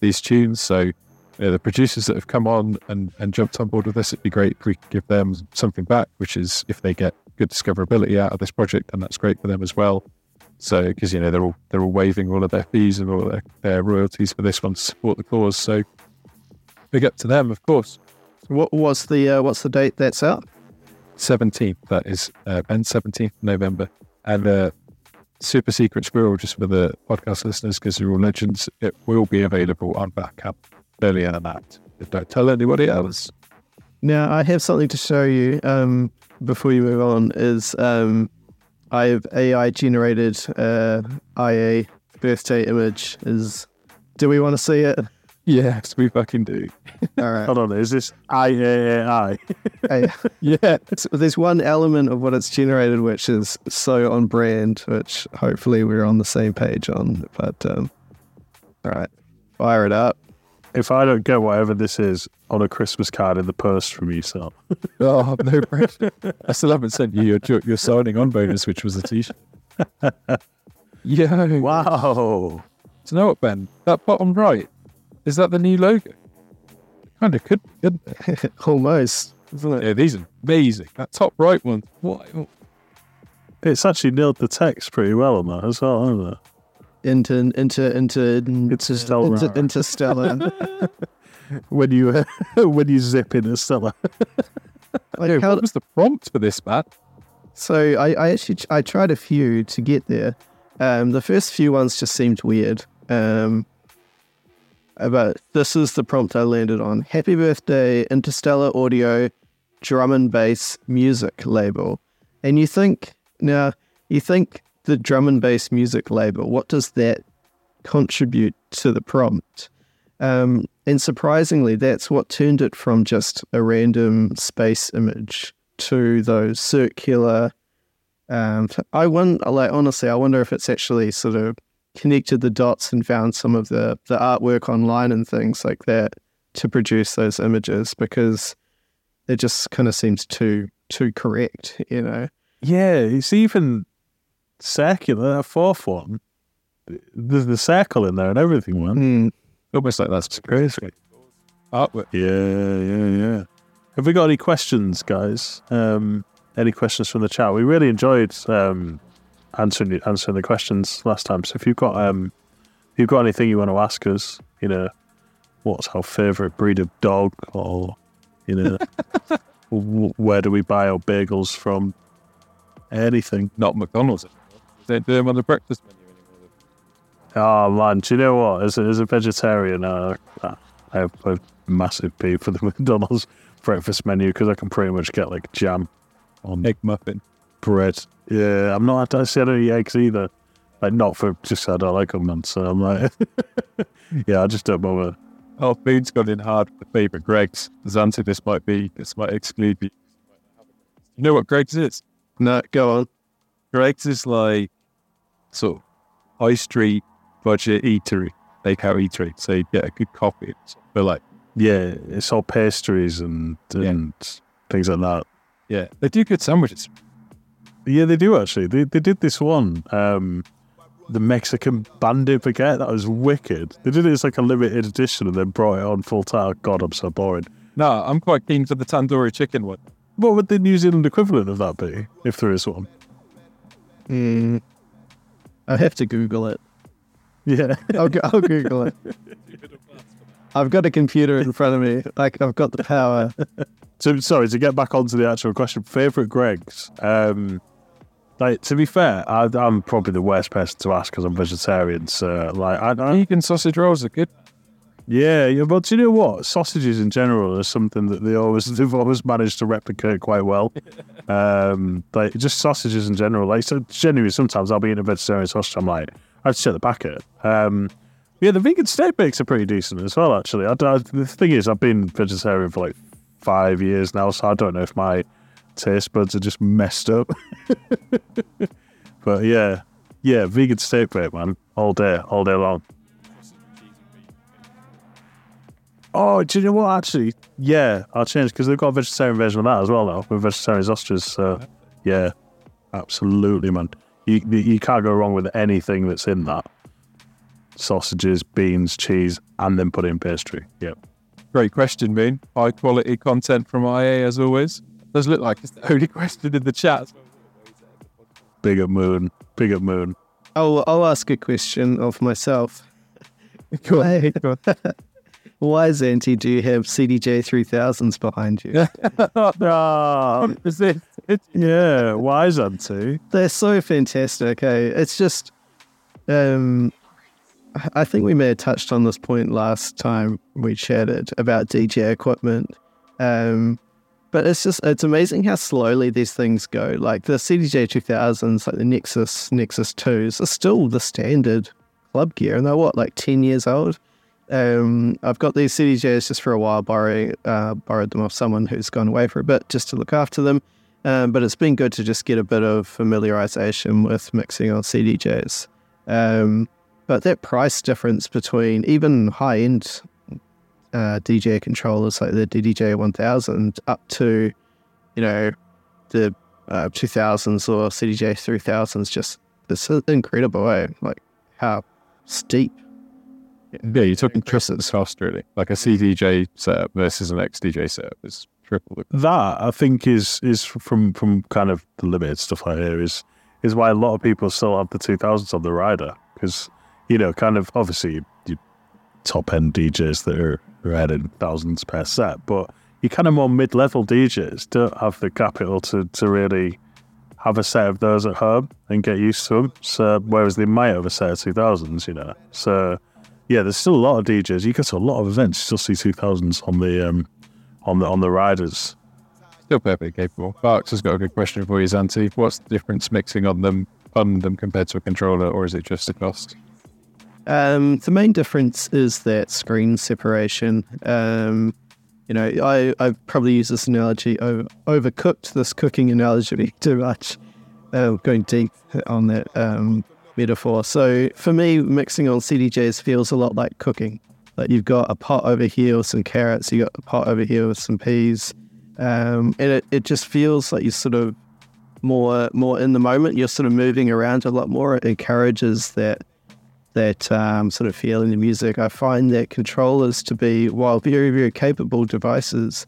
these tunes. So you know, the producers that have come on and, and jumped on board with this, it'd be great if we could give them something back, which is if they get good discoverability out of this project, then that's great for them as well. So because you know they're all they're all waiving all of their fees and all their, their royalties for this one to support the cause. So big up to them, of course. What what's the uh, what's the date that's out? Seventeenth, that is uh, Ben seventeenth November, and uh, super secret squirrel just for the podcast listeners because they're all legends. It will be available on Bandcamp earlier than that. Don't tell anybody else. Now I have something to show you um, before you move on. Is um, I have AI generated uh, IA birthday image. Is do we want to see it? [laughs] Yes, we fucking do. [laughs] All right. Hold on, is this IAAI? Hey, [laughs] Yeah, so there's one element of what it's generated which is so on brand, which hopefully we're on the same page on. But um, all right, fire it up. if I don't get whatever this is on a Christmas card in the post from you, so Oh, no pressure. I still haven't sent you your, your, your signing on bonus, which was a t shirt. yeah. wow. Do you know what, Ben? That bottom right, is that the new logo? Kind of could, couldn't it? [laughs] Almost, isn't it? Yeah, these are amazing. That top right one. What? It's actually nailed the text pretty well on that as well, hasn't it? Into into into Interstellar. into, interstellar. [laughs] When you uh, [laughs] when you zip in a cellar. like Yeah, how, what was the prompt for this, Matt? So I, I actually I tried a few to get there. Um, the first few ones just seemed weird. Um, but this is the prompt I landed on: "Happy birthday, Interstellar Audio, drum and bass music label." And you think now you think the drum and bass music label. What does that contribute to the prompt? Um, and surprisingly, that's what turned it from just a random space image to those circular. Um, I wonder, like honestly, I wonder if it's actually sort of connected the dots and found some of the the artwork online and things like that to produce those images because it just kind of seems too too correct, you know. Yeah, it's even circular. That fourth one, there's the circle in there and everything, man. Hmm. Almost like that's Crazy. artwork. Yeah, yeah, yeah. Have we got any questions, guys? Um, any questions from the chat? We really enjoyed um, answering answering the questions last time. So if you've got um, if you've got anything you want to ask us, you know, what's our favourite breed of dog, or you know, [laughs] w- where do we buy our bagels from? Anything. Not McDonald's. They don't do them on the breakfast menu anymore. Oh man, do you know what? As a, as a vegetarian, uh, I have a massive pee for the [laughs] McDonald's breakfast menu because I can pretty much get like jam on Egg muffin. Bread. Yeah, I'm not. I see I don't eggs either. Like not for just I don't like them, man. So I'm like, [laughs] yeah, I just don't bother. Oh, Boon's gone in hard with the favourite Greggs. ZANTE, this might be, this might exclude me. You know what Greggs is? No, go on. Greggs is like sort of high street budget eatery. takeout eatery, so you get a good coffee. But like, Yeah, it's all pastries and and things like that. yeah, they do good sandwiches. Yeah, they do actually. They they did this one, um, the Mexican bandit baguette. That was wicked. They did it as like a limited edition and then brought it on full time. God, I'm so boring. No, I'm quite keen for the tandoori chicken one. What would the New Zealand equivalent of that be, if there is one? Mm, I have to Google it. Yeah, [laughs] I'll, I'll Google it. I've got a computer in front of me. Like I've got the power. [laughs] So sorry to get back onto the actual question. Favorite Greggs. Um, like to be fair, I, I'm probably the worst person to ask because I'm vegetarian. So like, I, I Vegan sausage rolls are good. yeah, yeah. But do you know what? Sausages in general are something that they always [laughs] they've always managed to replicate quite well. [laughs] um, like just sausages in general. Like so, genuinely, sometimes I'll be in a vegetarian sausage. I'm like, I'd check the packet. Um, yeah, the vegan steak bakes are pretty decent as well. Actually, I, I, the thing is, I've been vegetarian for like five years now, so I don't know if my taste buds are just messed up. [laughs] but yeah, yeah, vegan steak bake, man, all day, all day long. Oh, do you know what? Actually, yeah, I'll change because they've got a vegetarian version of that as well now with vegetarian sausages. So, yeah, absolutely, man. You you can't go wrong with anything that's in that. Sausages, beans, cheese, and then put in pastry. Yep. Great question, Moon. High quality content from IA as always. Does look like it's the only [laughs] question in the chat. Bigger moon. Bigger moon. I'll, I'll ask a question of myself. [laughs] [laughs] Why, why, ZANTE, do you have CDJ 3000s behind you? Ah, Is it? It's yeah. Why is that too? They're so fantastic. Okay, it's just, um, I think we may have touched on this point last time we chatted about DJ equipment. Um, but it's just it's amazing how slowly these things go. Like the CDJ 2000s, like the Nexus Nexus 2s, are still the standard club gear, and they're what like 10 years old. Um, I've got these CDJs just for a while, borrowing uh, borrowed them off someone who's gone away for a bit just to look after them. Um, but it's been good to just get a bit of familiarization with mixing on CDJs. Um, but that price difference between even high end uh, DJ controllers like the DDJ 1000 up to, you know, the uh, 2000s or CDJ 3000s, just it's incredible, eh? Like how steep. yeah, you're talking triple the cost really. Like a CDJ setup versus an XDJ setup is triple that I think is is from from kind of the limited stuff I hear is is why a lot of people still have the 2000s on the rider because you know kind of obviously you top end DJs that are, adding thousands per set, but you kind of more mid level DJs don't have the capital to to really have a set of those at home and get used to them. So whereas they might have a set of 2000s, you know. So yeah, there's still a lot of DJs. You go to a lot of events, you still see 2000s on the um on the on the riders. Still perfectly capable. Barks has got a good question for you, ZANTE. What's the difference mixing on them on them compared to a controller, or is it just the cost? Um, the main difference is that screen separation. Um, you know, I, I probably use this analogy, over, overcooked this cooking analogy [laughs] too much, uh, going deep on that um, metaphor. So for me, mixing on CDJs feels a lot like cooking. Like you've got a pot over here with some carrots, you've got a pot over here with some peas, um, and it, it just feels like you're sort of more more in the moment. You're sort of moving around a lot more. It encourages that that um, sort of feel in the music. I find that controllers to be, while very, very capable devices,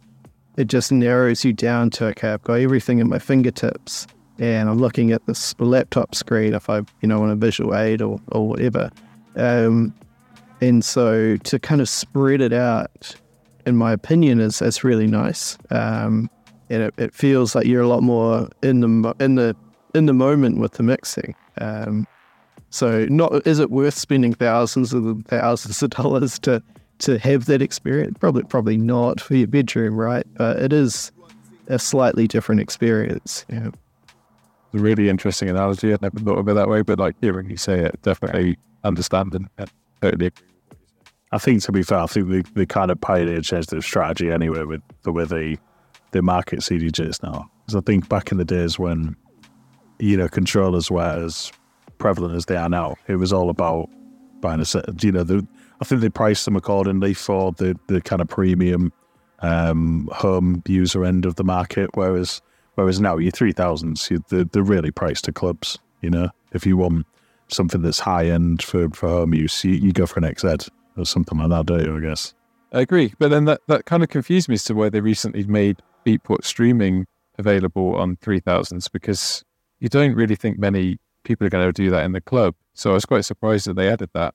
it just narrows you down to, okay, I've got everything at my fingertips and I'm looking at this laptop screen if I, you know, want a visual aid or, or whatever. Um, and so to kind of spread it out, in my opinion, is, is really nice. Um, and it, it feels like you're a lot more in the, in the, in the moment with the mixing. Um, so, not is it worth spending thousands of thousands of dollars to to have that experience? Probably, probably not for your bedroom, right? But it is a slightly different experience. Yeah. It's a really interesting analogy. I'd never thought of it that way, but like hearing you say it, definitely understanding and totally. I think to be fair, I think they, they kind of pioneered changed their strategy anyway with the way they they market CDJs now. Because I think back in the days when you know controllers were as prevalent as they are now, it was all about buying a set. You know, the, I think they priced them accordingly for the the kind of premium um, home user end of the market. Whereas whereas now your three thousands, they're, they're really priced to clubs. You know, if you want something that's high end for, for home use, you, you go for an XZ or something like that, don't you? I guess. I agree, but then that, that kind of confused me as to why they recently made Beatport streaming available on 3000s because you don't really think many people are going to do that in the club. So I was quite surprised that they added that.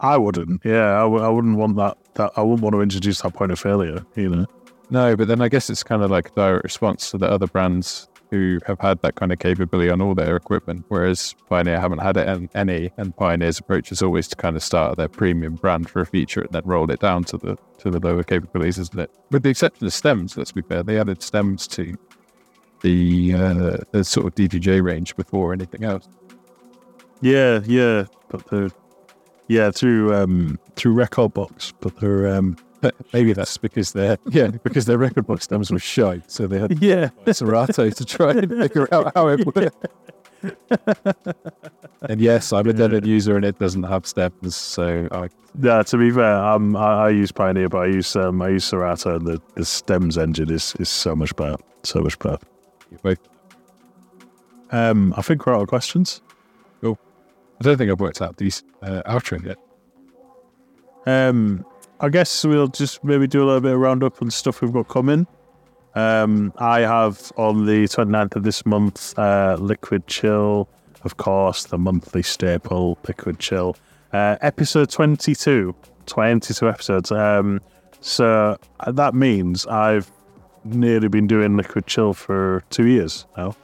I wouldn't. Yeah, I w- I wouldn't want that, that. I wouldn't want to introduce that point of failure. You know. No, but then I guess it's kind of like a direct response to the other brands who have had that kind of capability on all their equipment, whereas Pioneer haven't had it in any. And Pioneer's approach is always to kind of start their premium brand for a feature and then roll it down to the to the lower capabilities, isn't it? With the exception of stems, let's be fair, they added stems to the uh, the sort of DDJ range before anything else. Yeah, yeah, but they're yeah through um through Rekordbox, but they're um Maybe that's because their yeah because their Rekordbox stems were shy, so they had yeah Serato to try and [laughs] figure out how it worked. and yes, I'm a Denon user, and it doesn't have stems, so I Yeah, to be fair, um, I, I use Pioneer, but I use um, I use Serato, and the, the stems engine is, is so much better, so much better. Both. Um, I think we're out of questions. I don't think I've worked out these uh, outro yet. Um, I guess we'll just maybe do a little bit of roundup on stuff we've got coming. Um, I have on the 29th of this month, uh, Liquid Chill, of course, the monthly staple, Liquid Chill. Uh, episode 22, 22 episodes. Um, so uh, that means I've nearly been doing Liquid Chill for two years now,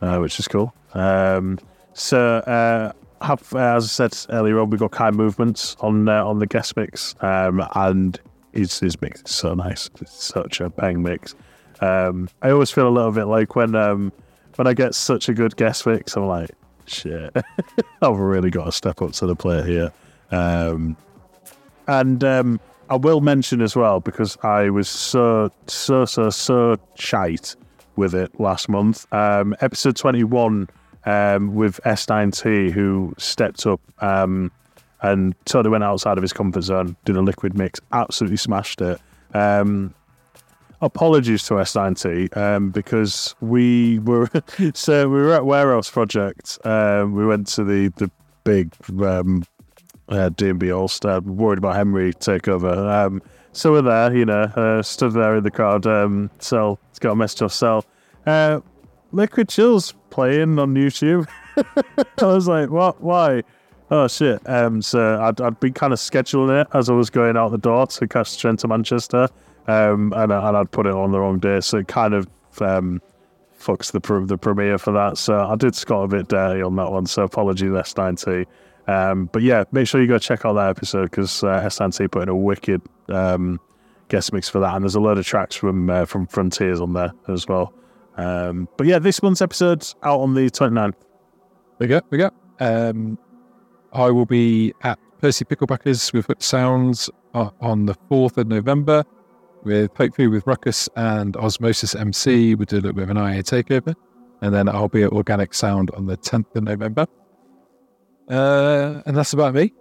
uh, which is cool. Um, so uh, have, uh, as I said earlier on, we've got Kai Movements on uh, on the guest mix, um, and his, his mix is so nice. It's such a bang mix. Um, I always feel a little bit like when um, when I get such a good guest mix, I'm like, shit, [laughs] I've really got to step up to the plate here. Um, and um, I will mention as well because I was so so so so shite with it last month. Um, episode 21 um, with S9T, who stepped up um, and totally went outside of his comfort zone, did a liquid mix, absolutely smashed it. Um, apologies to S9T um, because we were [laughs] so we were at Warehouse Project. Um, we went to the the big um, uh, DNB All Star. Worried about Henry takeover. Um, so we're there, you know, uh, stood there in the crowd. Um, Cell, it's got a message off. Uh, Liquid Chills playing on YouTube. [laughs] I was like, what? Why? Oh shit! Um, so I'd, I'd been kind of scheduling it as I was going out the door to catch the train to Manchester, um, and, I- and I'd put it on the wrong day, so it kind of um, fucks the the premiere for that. So I did score a bit dirty on that one. So apology, S9T. Um, but yeah, make sure you go check out that episode because uh, S9T put in a wicked um, guest mix for that, and there's a load of tracks from uh, from Frontiers on there as well. Um, but yeah, this month's episode's out on the 29th. We go, we go. Um, I will be at Percy Picklebackers with Sounds uh, on the 4th of November with hopefully with Ruckus and Osmosis MC. We'll do a little bit of an IA takeover. And then I'll be at Organic Sound on the 10th of November. Uh, and that's about me.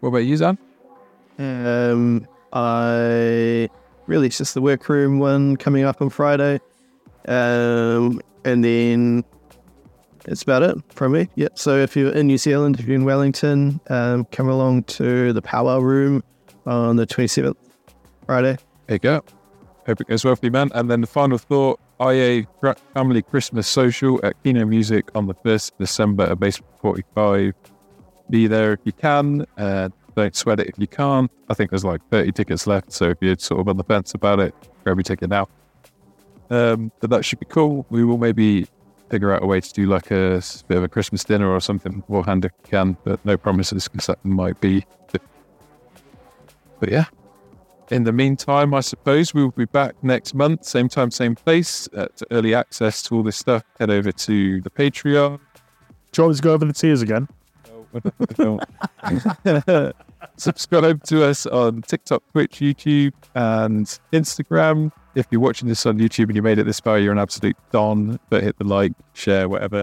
What about you, Zan? Um, I really it's just the workroom one coming up on Friday, um, and then that's about it from me. Yep. So if you're in New Zealand, if you're in Wellington, um, come along to the Power Room on the 27th, Friday. There you go. Hope it goes well for you, man. And then the final thought IA Family Christmas Social at Kino Music on the 1st December at Basement 45. Be there if you can. Uh, don't sweat it if you can't. I think there's like 30 tickets left. So if you're sort of on the fence about it, grab your ticket now. Um, but that should be cool. We will maybe figure out a way to do like a bit of a Christmas dinner or something beforehand if we can, but no promises because that might be. But yeah, in the meantime, I suppose we will be back next month, same time, same place. Uh, to early access to all this stuff, head over to the Patreon. Do you want to go over the tiers again? [laughs] Subscribe to us on TikTok, Twitch, YouTube, and Instagram. If you're watching this on YouTube and you made it this far, you're an absolute don. But hit the like, share, whatever.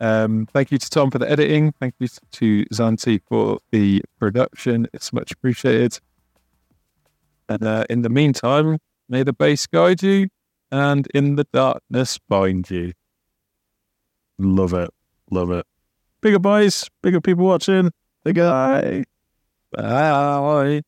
Um, thank you to Tom for the editing. Thank you to ZANTE for the production. It's much appreciated. And uh, in the meantime, may the bass guide you and in the darkness bind you. Love it. Love it. Bigger boys, bigger people watching. Bigger. Bye. Bye.